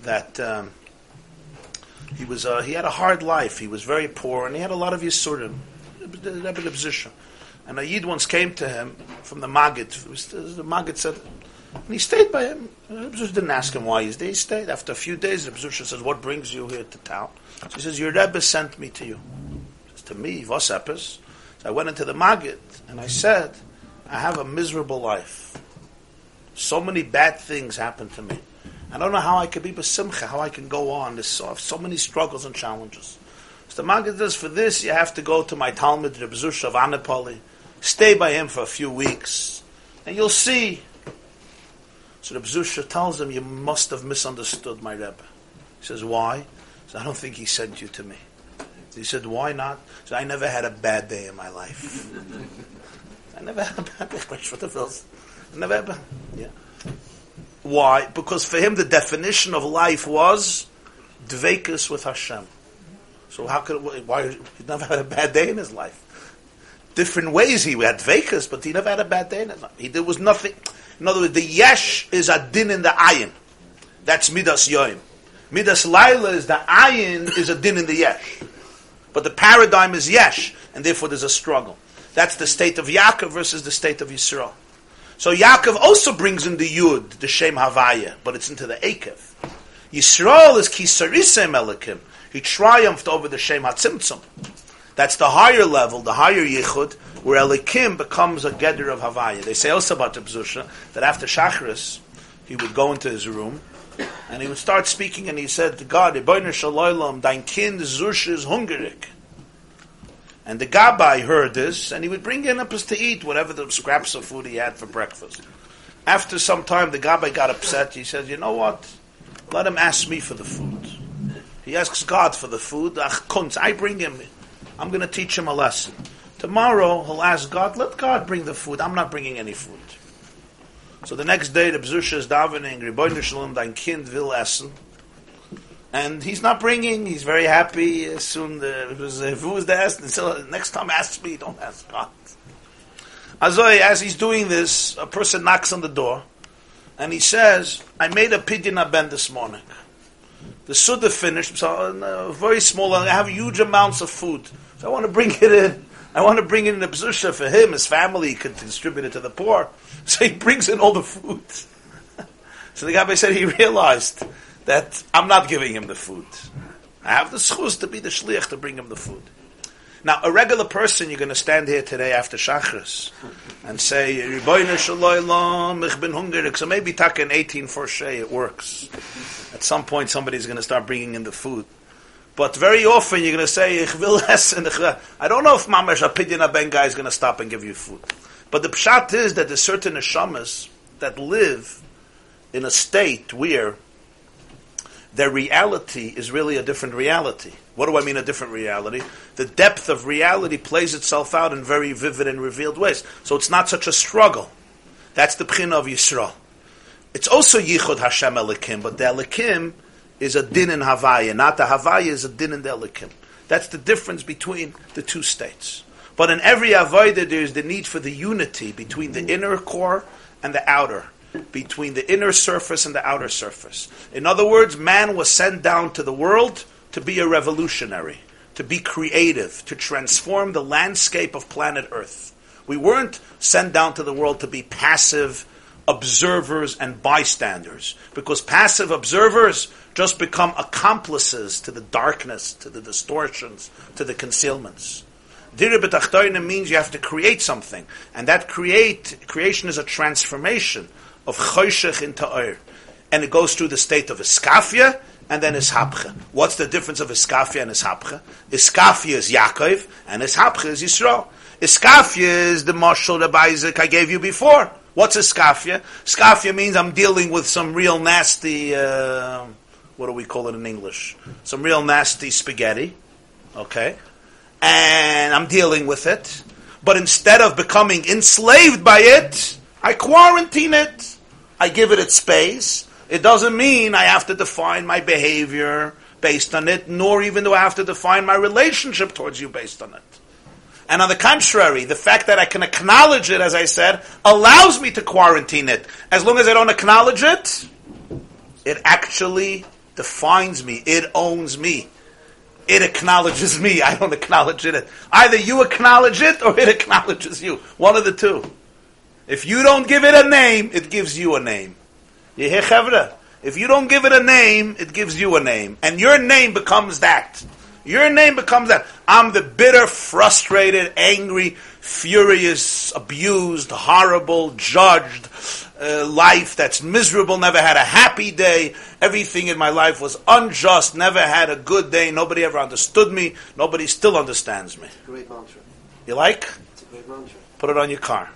that um, he was uh, he had a hard life. He was very poor, and he had a lot of yisurim. The Rebbe Reb Zusha. And a once came to him from the Maggid. The Maggid said, and he stayed by him. Reb Zusha didn't ask him why. He stayed. After a few days, Reb Zusha says, "What brings you here to town?" So he says, "Your Rebbe sent me to you." He says, "To me, was epis?" So I went into the Maggid and I said, "I have a miserable life. So many bad things happen to me." I don't know how I could be besimcha, how I can go on. There's so, so many struggles and challenges. So the Maggid says, for this you have to go to my Talmud Reb Zusha of Anapoli, stay by him for a few weeks, and you'll see. So Reb Zusha tells him, you must have misunderstood my Rebbe. He says, why? Says, I don't think he sent you to me. He said, why not? He I never had a bad day in my life. *laughs* I never had a bad day. What the I never yeah. Why? Because for him the definition of life was dvekus with Hashem. So how could why he never had a bad day in his life? Different ways he had dvekus, but he never had a bad day in his life. He there was nothing. In other words, the yesh is a din in the ayin. That's midas yoim. Midas laila is the ayin is a din in the yesh. But the paradigm is yesh, and therefore there's a struggle. That's the state of Yaakov versus the state of Yisrael. So Yaakov also brings in the Yud, the Shem Havaya, but it's into the Akev. Yisrael is Kisarisem Elokim. He triumphed over the Shem HaTzimtzum. That's the higher level, the higher Yichud, where Elokim becomes a Geder of Havaya. They say also about the Bzusha that after Shacharis, he would go into his room and he would start speaking and he said to God, dein Kind Zush is hungrig. And the Gabbai heard this, and he would bring in up to eat whatever the scraps of food he had for breakfast. After some time, the Gabbai got upset. He said, "You know what? Let him ask me for the food." He asks God for the food. I bring him. I'm going to teach him a lesson. Tomorrow, he'll ask God, "Let God bring the food. I'm not bringing any food." So the next day, the Bzusha is davening, Ribbono Shel Olam, dein Kind will essen. And he's not bringing. He's very happy. Soon, the, it was, uh, who was the ask? So next time, ask me. Don't ask God. Azoi, as he's doing this, a person knocks on the door, and he says, "I made a pidyon aben this morning. The suda finished, so uh, very small. I have huge amounts of food, so I want to bring it in. I want to bring in the bzusha for him, his family, he could distribute it to the poor. *laughs* So he brings in all the food. *laughs* so the guy said he realized that I'm not giving him the food. I have the schus to be the shliach to bring him the food. Now, a regular person, you're going to stand here today after Shachris and say. So maybe takin 18 for shay, it works. At some point, somebody's going to start bringing in the food. But very often, you're going to say, "Ich will essen." I don't know if Mamash a pidyon aben guy is going to stop and give you food. But the pshat is that there's certain neshamas that live in a state where their reality is really a different reality. What do I mean a different reality? The depth of reality plays itself out in very vivid and revealed ways. So it's not such a struggle. That's the pchina of Yisrael. It's also Yichud Hashem Elokim, but the Elokim is a din in Havaya, not the Havaya is a din in the Elokim. That's the difference between the two states. But in every Avodah, there's the need for the unity between the inner core and the outer, between the inner surface and the outer surface. In other words, man was sent down to the world to be a revolutionary, to be creative, to transform the landscape of planet Earth. We weren't sent down to the world to be passive observers and bystanders, because passive observers just become accomplices to the darkness, to the distortions, to the concealments. B'tachtoina means you have to create something, and that create creation is a transformation of choshech into oir, and it goes through the state of iskafia and then ishapcha. What's the difference of iskafia and ishapcha? Iskafia is Yaakov, and ishapcha is Yisrael. Iskafia is the mashal of Isaac I gave you before. What's iskafia? Iskafia means I'm dealing with some real nasty. Uh, what do we call it in English? Some real nasty spaghetti. Okay and I'm dealing with it. But instead of becoming enslaved by it, I quarantine it. I give it its space. It doesn't mean I have to define my behavior based on it, nor even do I have to define my relationship towards you based on it. And on the contrary, the fact that I can acknowledge it, as I said, allows me to quarantine it. As long as I don't acknowledge it, it actually defines me. It owns me it acknowledges *laughs* me. I don't acknowledge it. Either you acknowledge it or it *laughs* acknowledges you. One of the two. If you don't give it a name, it gives you a name. You hear, Chevra? If you don't give it a name, it gives you a name. And your name becomes that. Your name becomes that. I'm the bitter, frustrated, angry, furious, abused, horrible, judged, uh, life that's miserable, never had a happy day. Everything in my life was unjust, never had a good day. Nobody ever understood me. Nobody still understands me. Great mantra. You like? It's a great mantra. Put it on your car.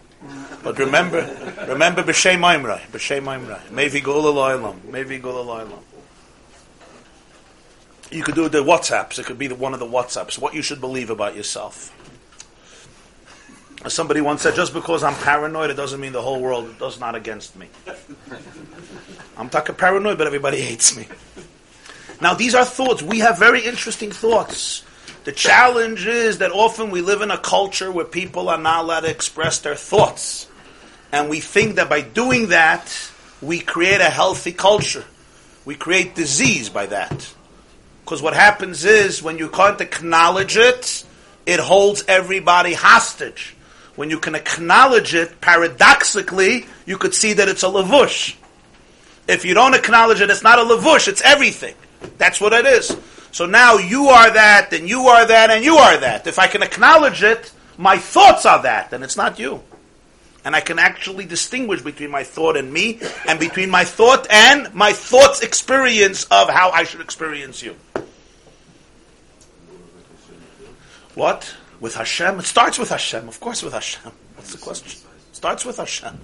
But remember, remember b'shem Maimrai, b'shem Maimrai. Maybe go loylam, maybe go loylam. You could do the WhatsApps. It could be the, one of the WhatsApps. What you should believe about yourself. Somebody once said, just because I'm paranoid, it doesn't mean the whole world does not against me. I'm talking paranoid, but everybody hates me. Now, these are thoughts. We have very interesting thoughts. The challenge is that often we live in a culture where people are not allowed to express their thoughts. And we think that by doing that, we create a healthy culture. We create disease by that. Because what happens is, when you can't acknowledge it, it holds everybody hostage when you can acknowledge it, paradoxically, you could see that it's a lavush. If you don't acknowledge it, it's not a lavush, it's everything. That's what it is. So now you are that, and you are that, and you are that. If I can acknowledge it, my thoughts are that, and it's not you. And I can actually distinguish between my thought and me, and between my thought and my thought's experience of how I should experience you. What? With Hashem? It starts with Hashem. Of course, with Hashem. What's the question? It starts with Hashem.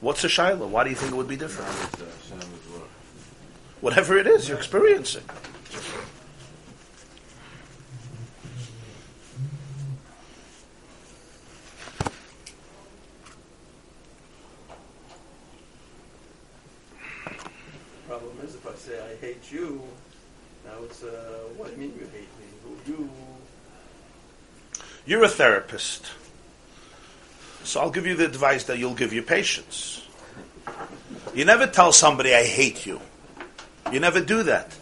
What's the Shiloh? Why do you think it would be different? Whatever it is, you're experiencing. Problem is, if I say I hate you, now it's uh, what do you mean you hate me? Who you? You're a therapist. So I'll give you the advice that you'll give your patients. You never tell somebody, I hate you. You never do that.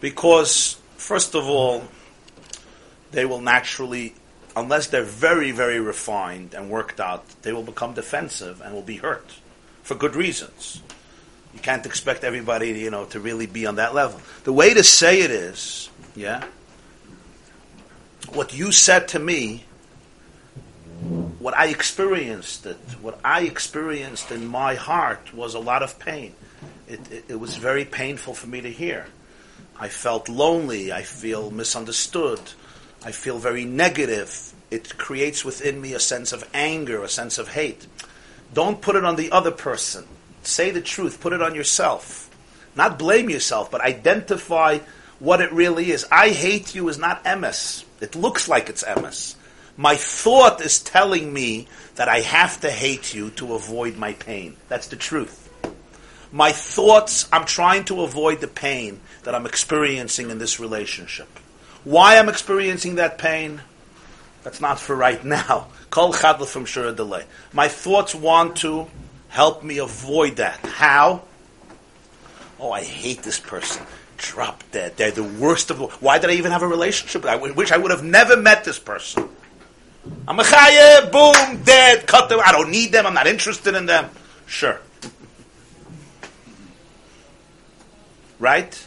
Because, first of all, they will naturally, unless they're very, very refined and worked out, they will become defensive and will be hurt for good reasons. You can't expect everybody, you know, to really be on that level. The way to say it is, yeah, what you said to me, what I experienced it, what I experienced in my heart was a lot of pain. It, it, it was very painful for me to hear. I felt lonely. I feel misunderstood. I feel very negative. It creates within me a sense of anger, a sense of hate. Don't put it on the other person. Say the truth. Put it on yourself. Not blame yourself, but identify what it really is. I hate you is not emes. It looks like it's emes. My thought is telling me that I have to hate you to avoid my pain. That's the truth. My thoughts, I'm trying to avoid the pain that I'm experiencing in this relationship. Why I'm experiencing that pain? That's not for right now. *laughs* Kol chadla from shura delay. My thoughts want to help me avoid that. How? Oh, I hate this person. Drop dead. They're the worst of. Why did I even have a relationship? I wish I would have never met this person. I'm a chaye, boom, dead, cut them. I don't need them. I'm not interested in them. Sure. Right?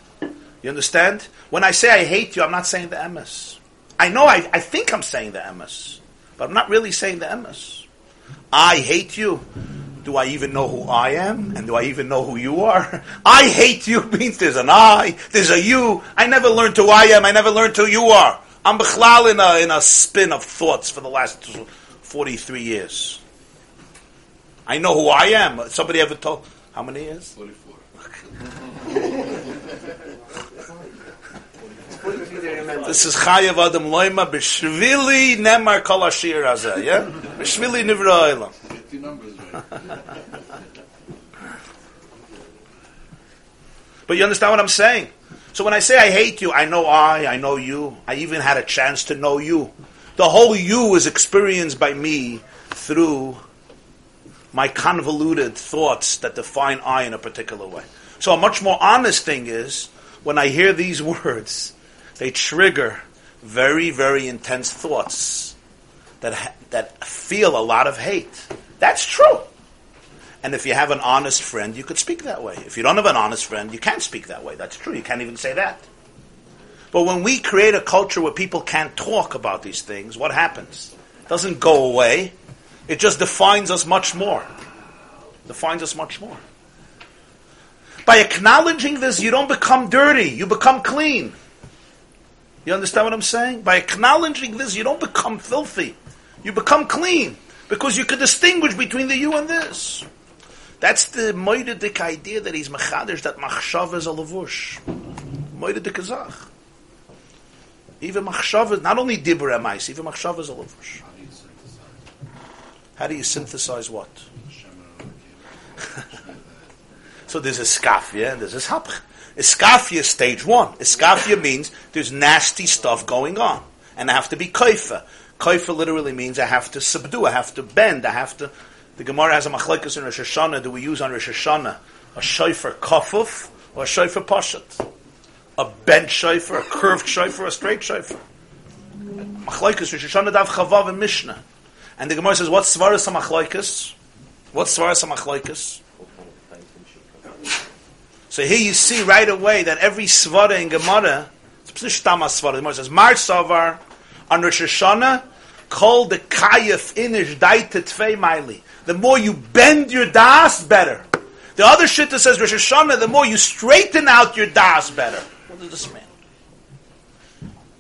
You understand? When I say I hate you, I'm not saying the emes. I know I, I think I'm saying the emes, but I'm not really saying the emes. I hate you. Do I even know who I am? And do I even know who you are? *laughs* I hate you *laughs* means there's an I, there's a you. I never learned who I am. I never learned who you are. I'm bechlal in a, in a spin of thoughts for the last 43 years. I know who I am. Somebody ever told? How many years? 44. This is Chayav Adam Loima B'Shvili Nemar Kol Ashir yeah? B'Shvili Nivra. But you understand what I'm saying? So when I say I hate you, I know I, I know you. I even had a chance to know you. The whole you is experienced by me through my convoluted thoughts that define I in a particular way. So a much more honest thing is when I hear these *laughs* words, they trigger very, very intense thoughts that ha- that feel a lot of hate. That's true. And if you have an honest friend, you could speak that way. If you don't have an honest friend, you can't speak that way. That's true. You can't even say that. But when we create a culture where people can't talk about these things, what happens? It doesn't go away. It just defines us much more. Defines us much more. By acknowledging this, you don't become dirty. You become clean. You understand what I'm saying? By acknowledging this, you don't become filthy. You become clean. Because you can distinguish between the you and this. That's the moidedik idea that he's mechadish, that machshav is a lavush. Moidedik azach. Even machshav is not only dibur emais, even machshav is a lavush. How do you synthesize what? *laughs* so there's a skafia and there's a hapch. Iskafia is stage one. Iskafia means there's nasty stuff going on. And I have to be kaifa. Kaifa literally means I have to subdue, I have to bend, I have to. The Gemara has a machlekes in Rosh Hashanah. Do we use on Rosh Hashanah a shofar kafuf or a shofar pashat? A bent shofar, a curved shofar, a straight shofar. Machlekes Rosh Hashanah dav chavav and Mishnah. And the Gemara says, what's svaras machlekes? What's svaras machlekes? So here you see right away that every svara in Gemara, it's Shtama svara. The Gemara says, Mar Savar, on Rosh Hashanah, called the kayif inish daita tvei maili. The more you bend your das, better. The other shit that says Rosh Hashanah, the more you straighten out your das, better. What does this mean?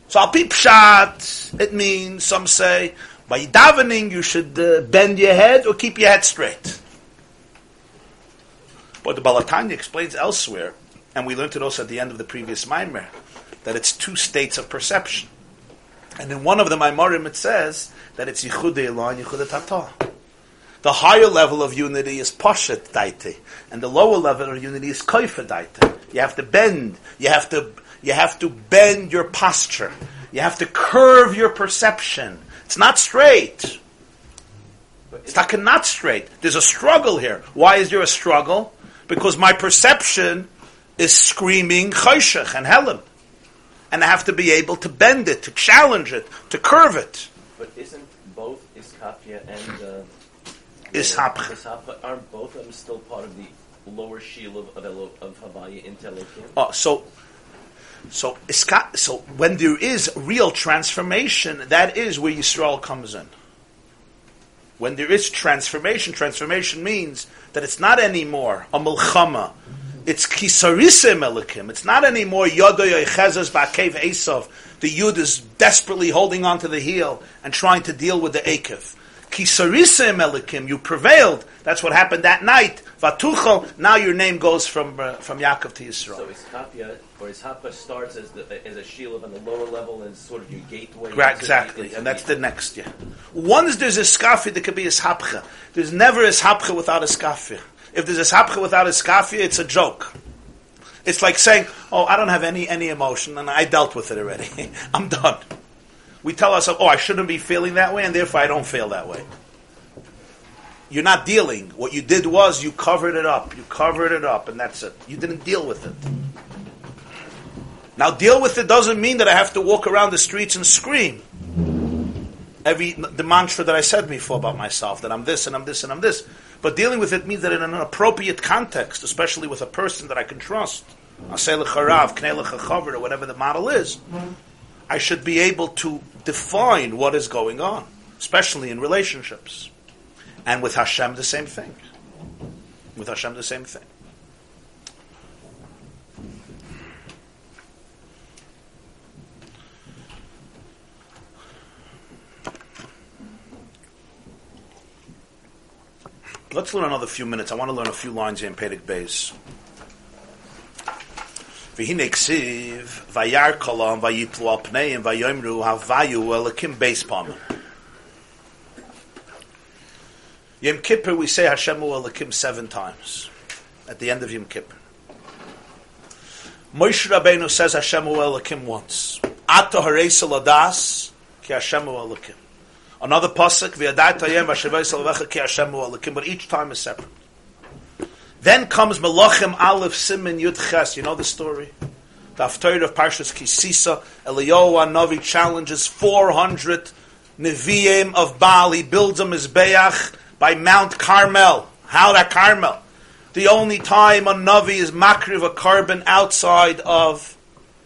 So al pshat, it means, some say, by davening you should uh, bend your head or keep your head straight. But the Balatanya explains elsewhere, and we learned it also at the end of the previous Maimer, that it's two states of perception. And in one of the Maimarim it says that it's Yichud Elah and Yichud Tata. The higher level of unity is Poshet Daite, and the lower level of unity is Koifa Daite. You have to bend, you have to, you have to bend your posture, you have to curve your perception. It's not straight. It's not, not straight. There's a struggle here. Why is there a struggle? Because my perception is screaming chayshach and helen. And I have to be able to bend it, to challenge it, to curve it. But isn't both Iskafia and uh, Ishapcha. Ishapcha, aren't both of them still part of the lower shield of, of, of into Elohim? Oh, so, so, so when there is real transformation, that is where Yisrael comes in. When there is transformation, transformation means that it's not anymore a milchama. It's kisarisim elokim. It's not anymore yodoy chezes ba'kev esav. The yud is desperately holding onto the heel and trying to deal with the akev. Kisarisim elokim. You prevailed. That's what happened that night. Vatuchel. Now your name goes from uh, from Yaakov to Yisrael. So Iskafia or his Ishapcha starts as, the, as a shield on the lower level and sort of your gateway. Right, exactly, into and that's the next year. Once there's a skafi, there could be a shapcha. There's never a shapcha without a skafi. If there's a sapcha without a skafia, it's a joke. It's like saying, "Oh, I don't have any any emotion, and I dealt with it already. *laughs* I'm done." We tell ourselves, "Oh, I shouldn't be feeling that way, and therefore I don't feel that way." You're not dealing. What you did was you covered it up. You covered it up, and that's it. You didn't deal with it. Now, deal with it doesn't mean that I have to walk around the streets and scream. Every the mantra that I said before about myself that I'm this and I'm this and I'm this. But dealing with it means that in an appropriate context, especially with a person that I can trust, or whatever the model is, I should be able to define what is going on, especially in relationships. And with Hashem, the same thing. With Hashem, the same thing. Let's learn another few minutes. I want to learn a few lines here in Pedig Beis. והנה כסיב, וירא קולם, ויפלו על פניהם, ויאמרו, הוויו אלוקים בייס פעמים. Yom Kippur, we say Hashem Elokim seven times at the end of Yom Kippur. Moshe Rabbeinu says Hashem Elokim once. Hareisa Ladas ki Hashem Elokim. Another pasuk v'yadayt hayem v'shavei salvecha ki Hashem Elokim, but each time is separate. Then comes Melachim Aleph Simin Yud Ches. You know the story. The Haftarah of Parshas Kisisa, Eliyahu Navi challenges 400 Nevi'im of Baal. He builds a Mizbeach by Mount Carmel. How that Carmel? The only time a Navi is makriv a korban outside of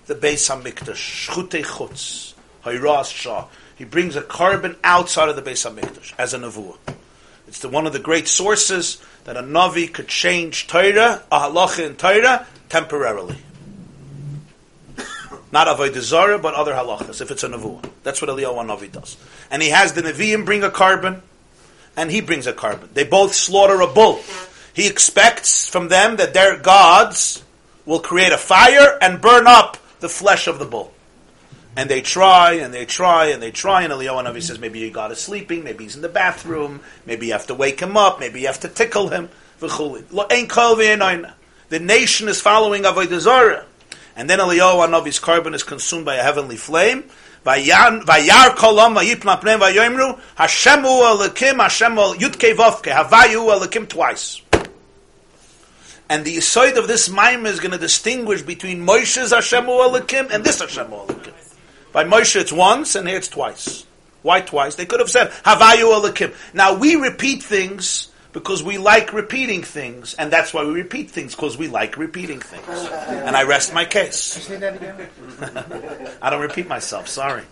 the Beis Hamikdash. Shchutei chutz. Hayras Shah. He brings a korban outside of the Beis Hamikdash as a Nevuah. It's the, one of the great sources that a Navi could change Torah, a halacha in Torah, temporarily. *coughs* Not Avodah Zarah, but other halachas, if it's a Nevuah. That's what Eliyahu Navi does. And he has the Nevi'im bring a korban, and he brings a korban. They both slaughter a bull. He expects from them that their gods will create a fire and burn up the flesh of the bull. And they try and they try and they try, and Eliyahu Navi says maybe your God is sleeping, maybe he's in the bathroom, maybe you have to wake him up, maybe you have to tickle him. The nation is following Avodah Zarah. And then Eliyahu Navi's korban is consumed by a heavenly flame, Vayar kolam vayipna pneim vayoimru Hashemu elakim Hashemu yudke vovke Havayu elakim twice. And the side of this mime is going to distinguish between Moshe's Hashemu elakim and this Hashemu elakim. By Moshe it's once and here it's twice. Why twice? They could have said Havayu elakim. Now we repeat things because we like repeating things, and that's why we repeat things because we like repeating things. And I rest my case. *laughs* I don't repeat myself. Sorry,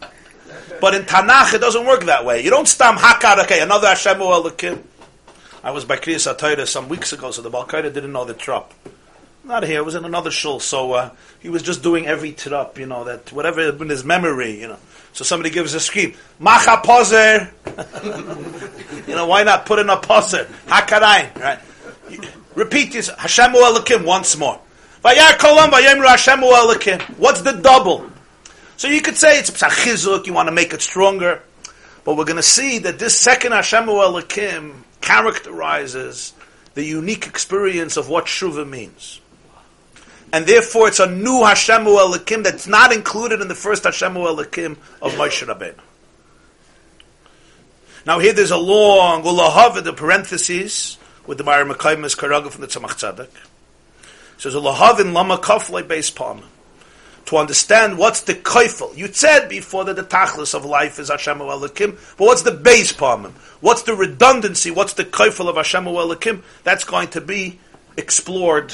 but in Tanakh it doesn't work that way. You don't stam hakar. Okay, another Hashem Elokim. I was by Kriyas Atayra some weeks ago, so the Balkaida didn't know the trop. Not here. It was in another shul. So uh, he was just doing every trop, you know, that whatever in his memory, you know. So somebody gives a scream, Macha poser. *laughs* you know, why not put in a poser? Hakarain, right? Repeat this, Hashem Elokim once more. What's the double? So you could say it's psachizuk, you want to make it stronger. But we're going to see that this second Hashem Elokim characterizes the unique experience of what Shuvah means and therefore it's a new Hashem Elokim that's not included in the first Hashem Elokim of Moshe Rabbeinu. Now here there's a long ulahav the parentheses with the Meir Mekayim Karaga from the Tzemach Tzedek. So there's a lahav in lama kaflei base palm to understand what's the kaifel. You said before that the tachlis of life is Hashem Elokim, but what's the base palm? What's the redundancy? What's the kaifel of Hashem Elokim? That's going to be explored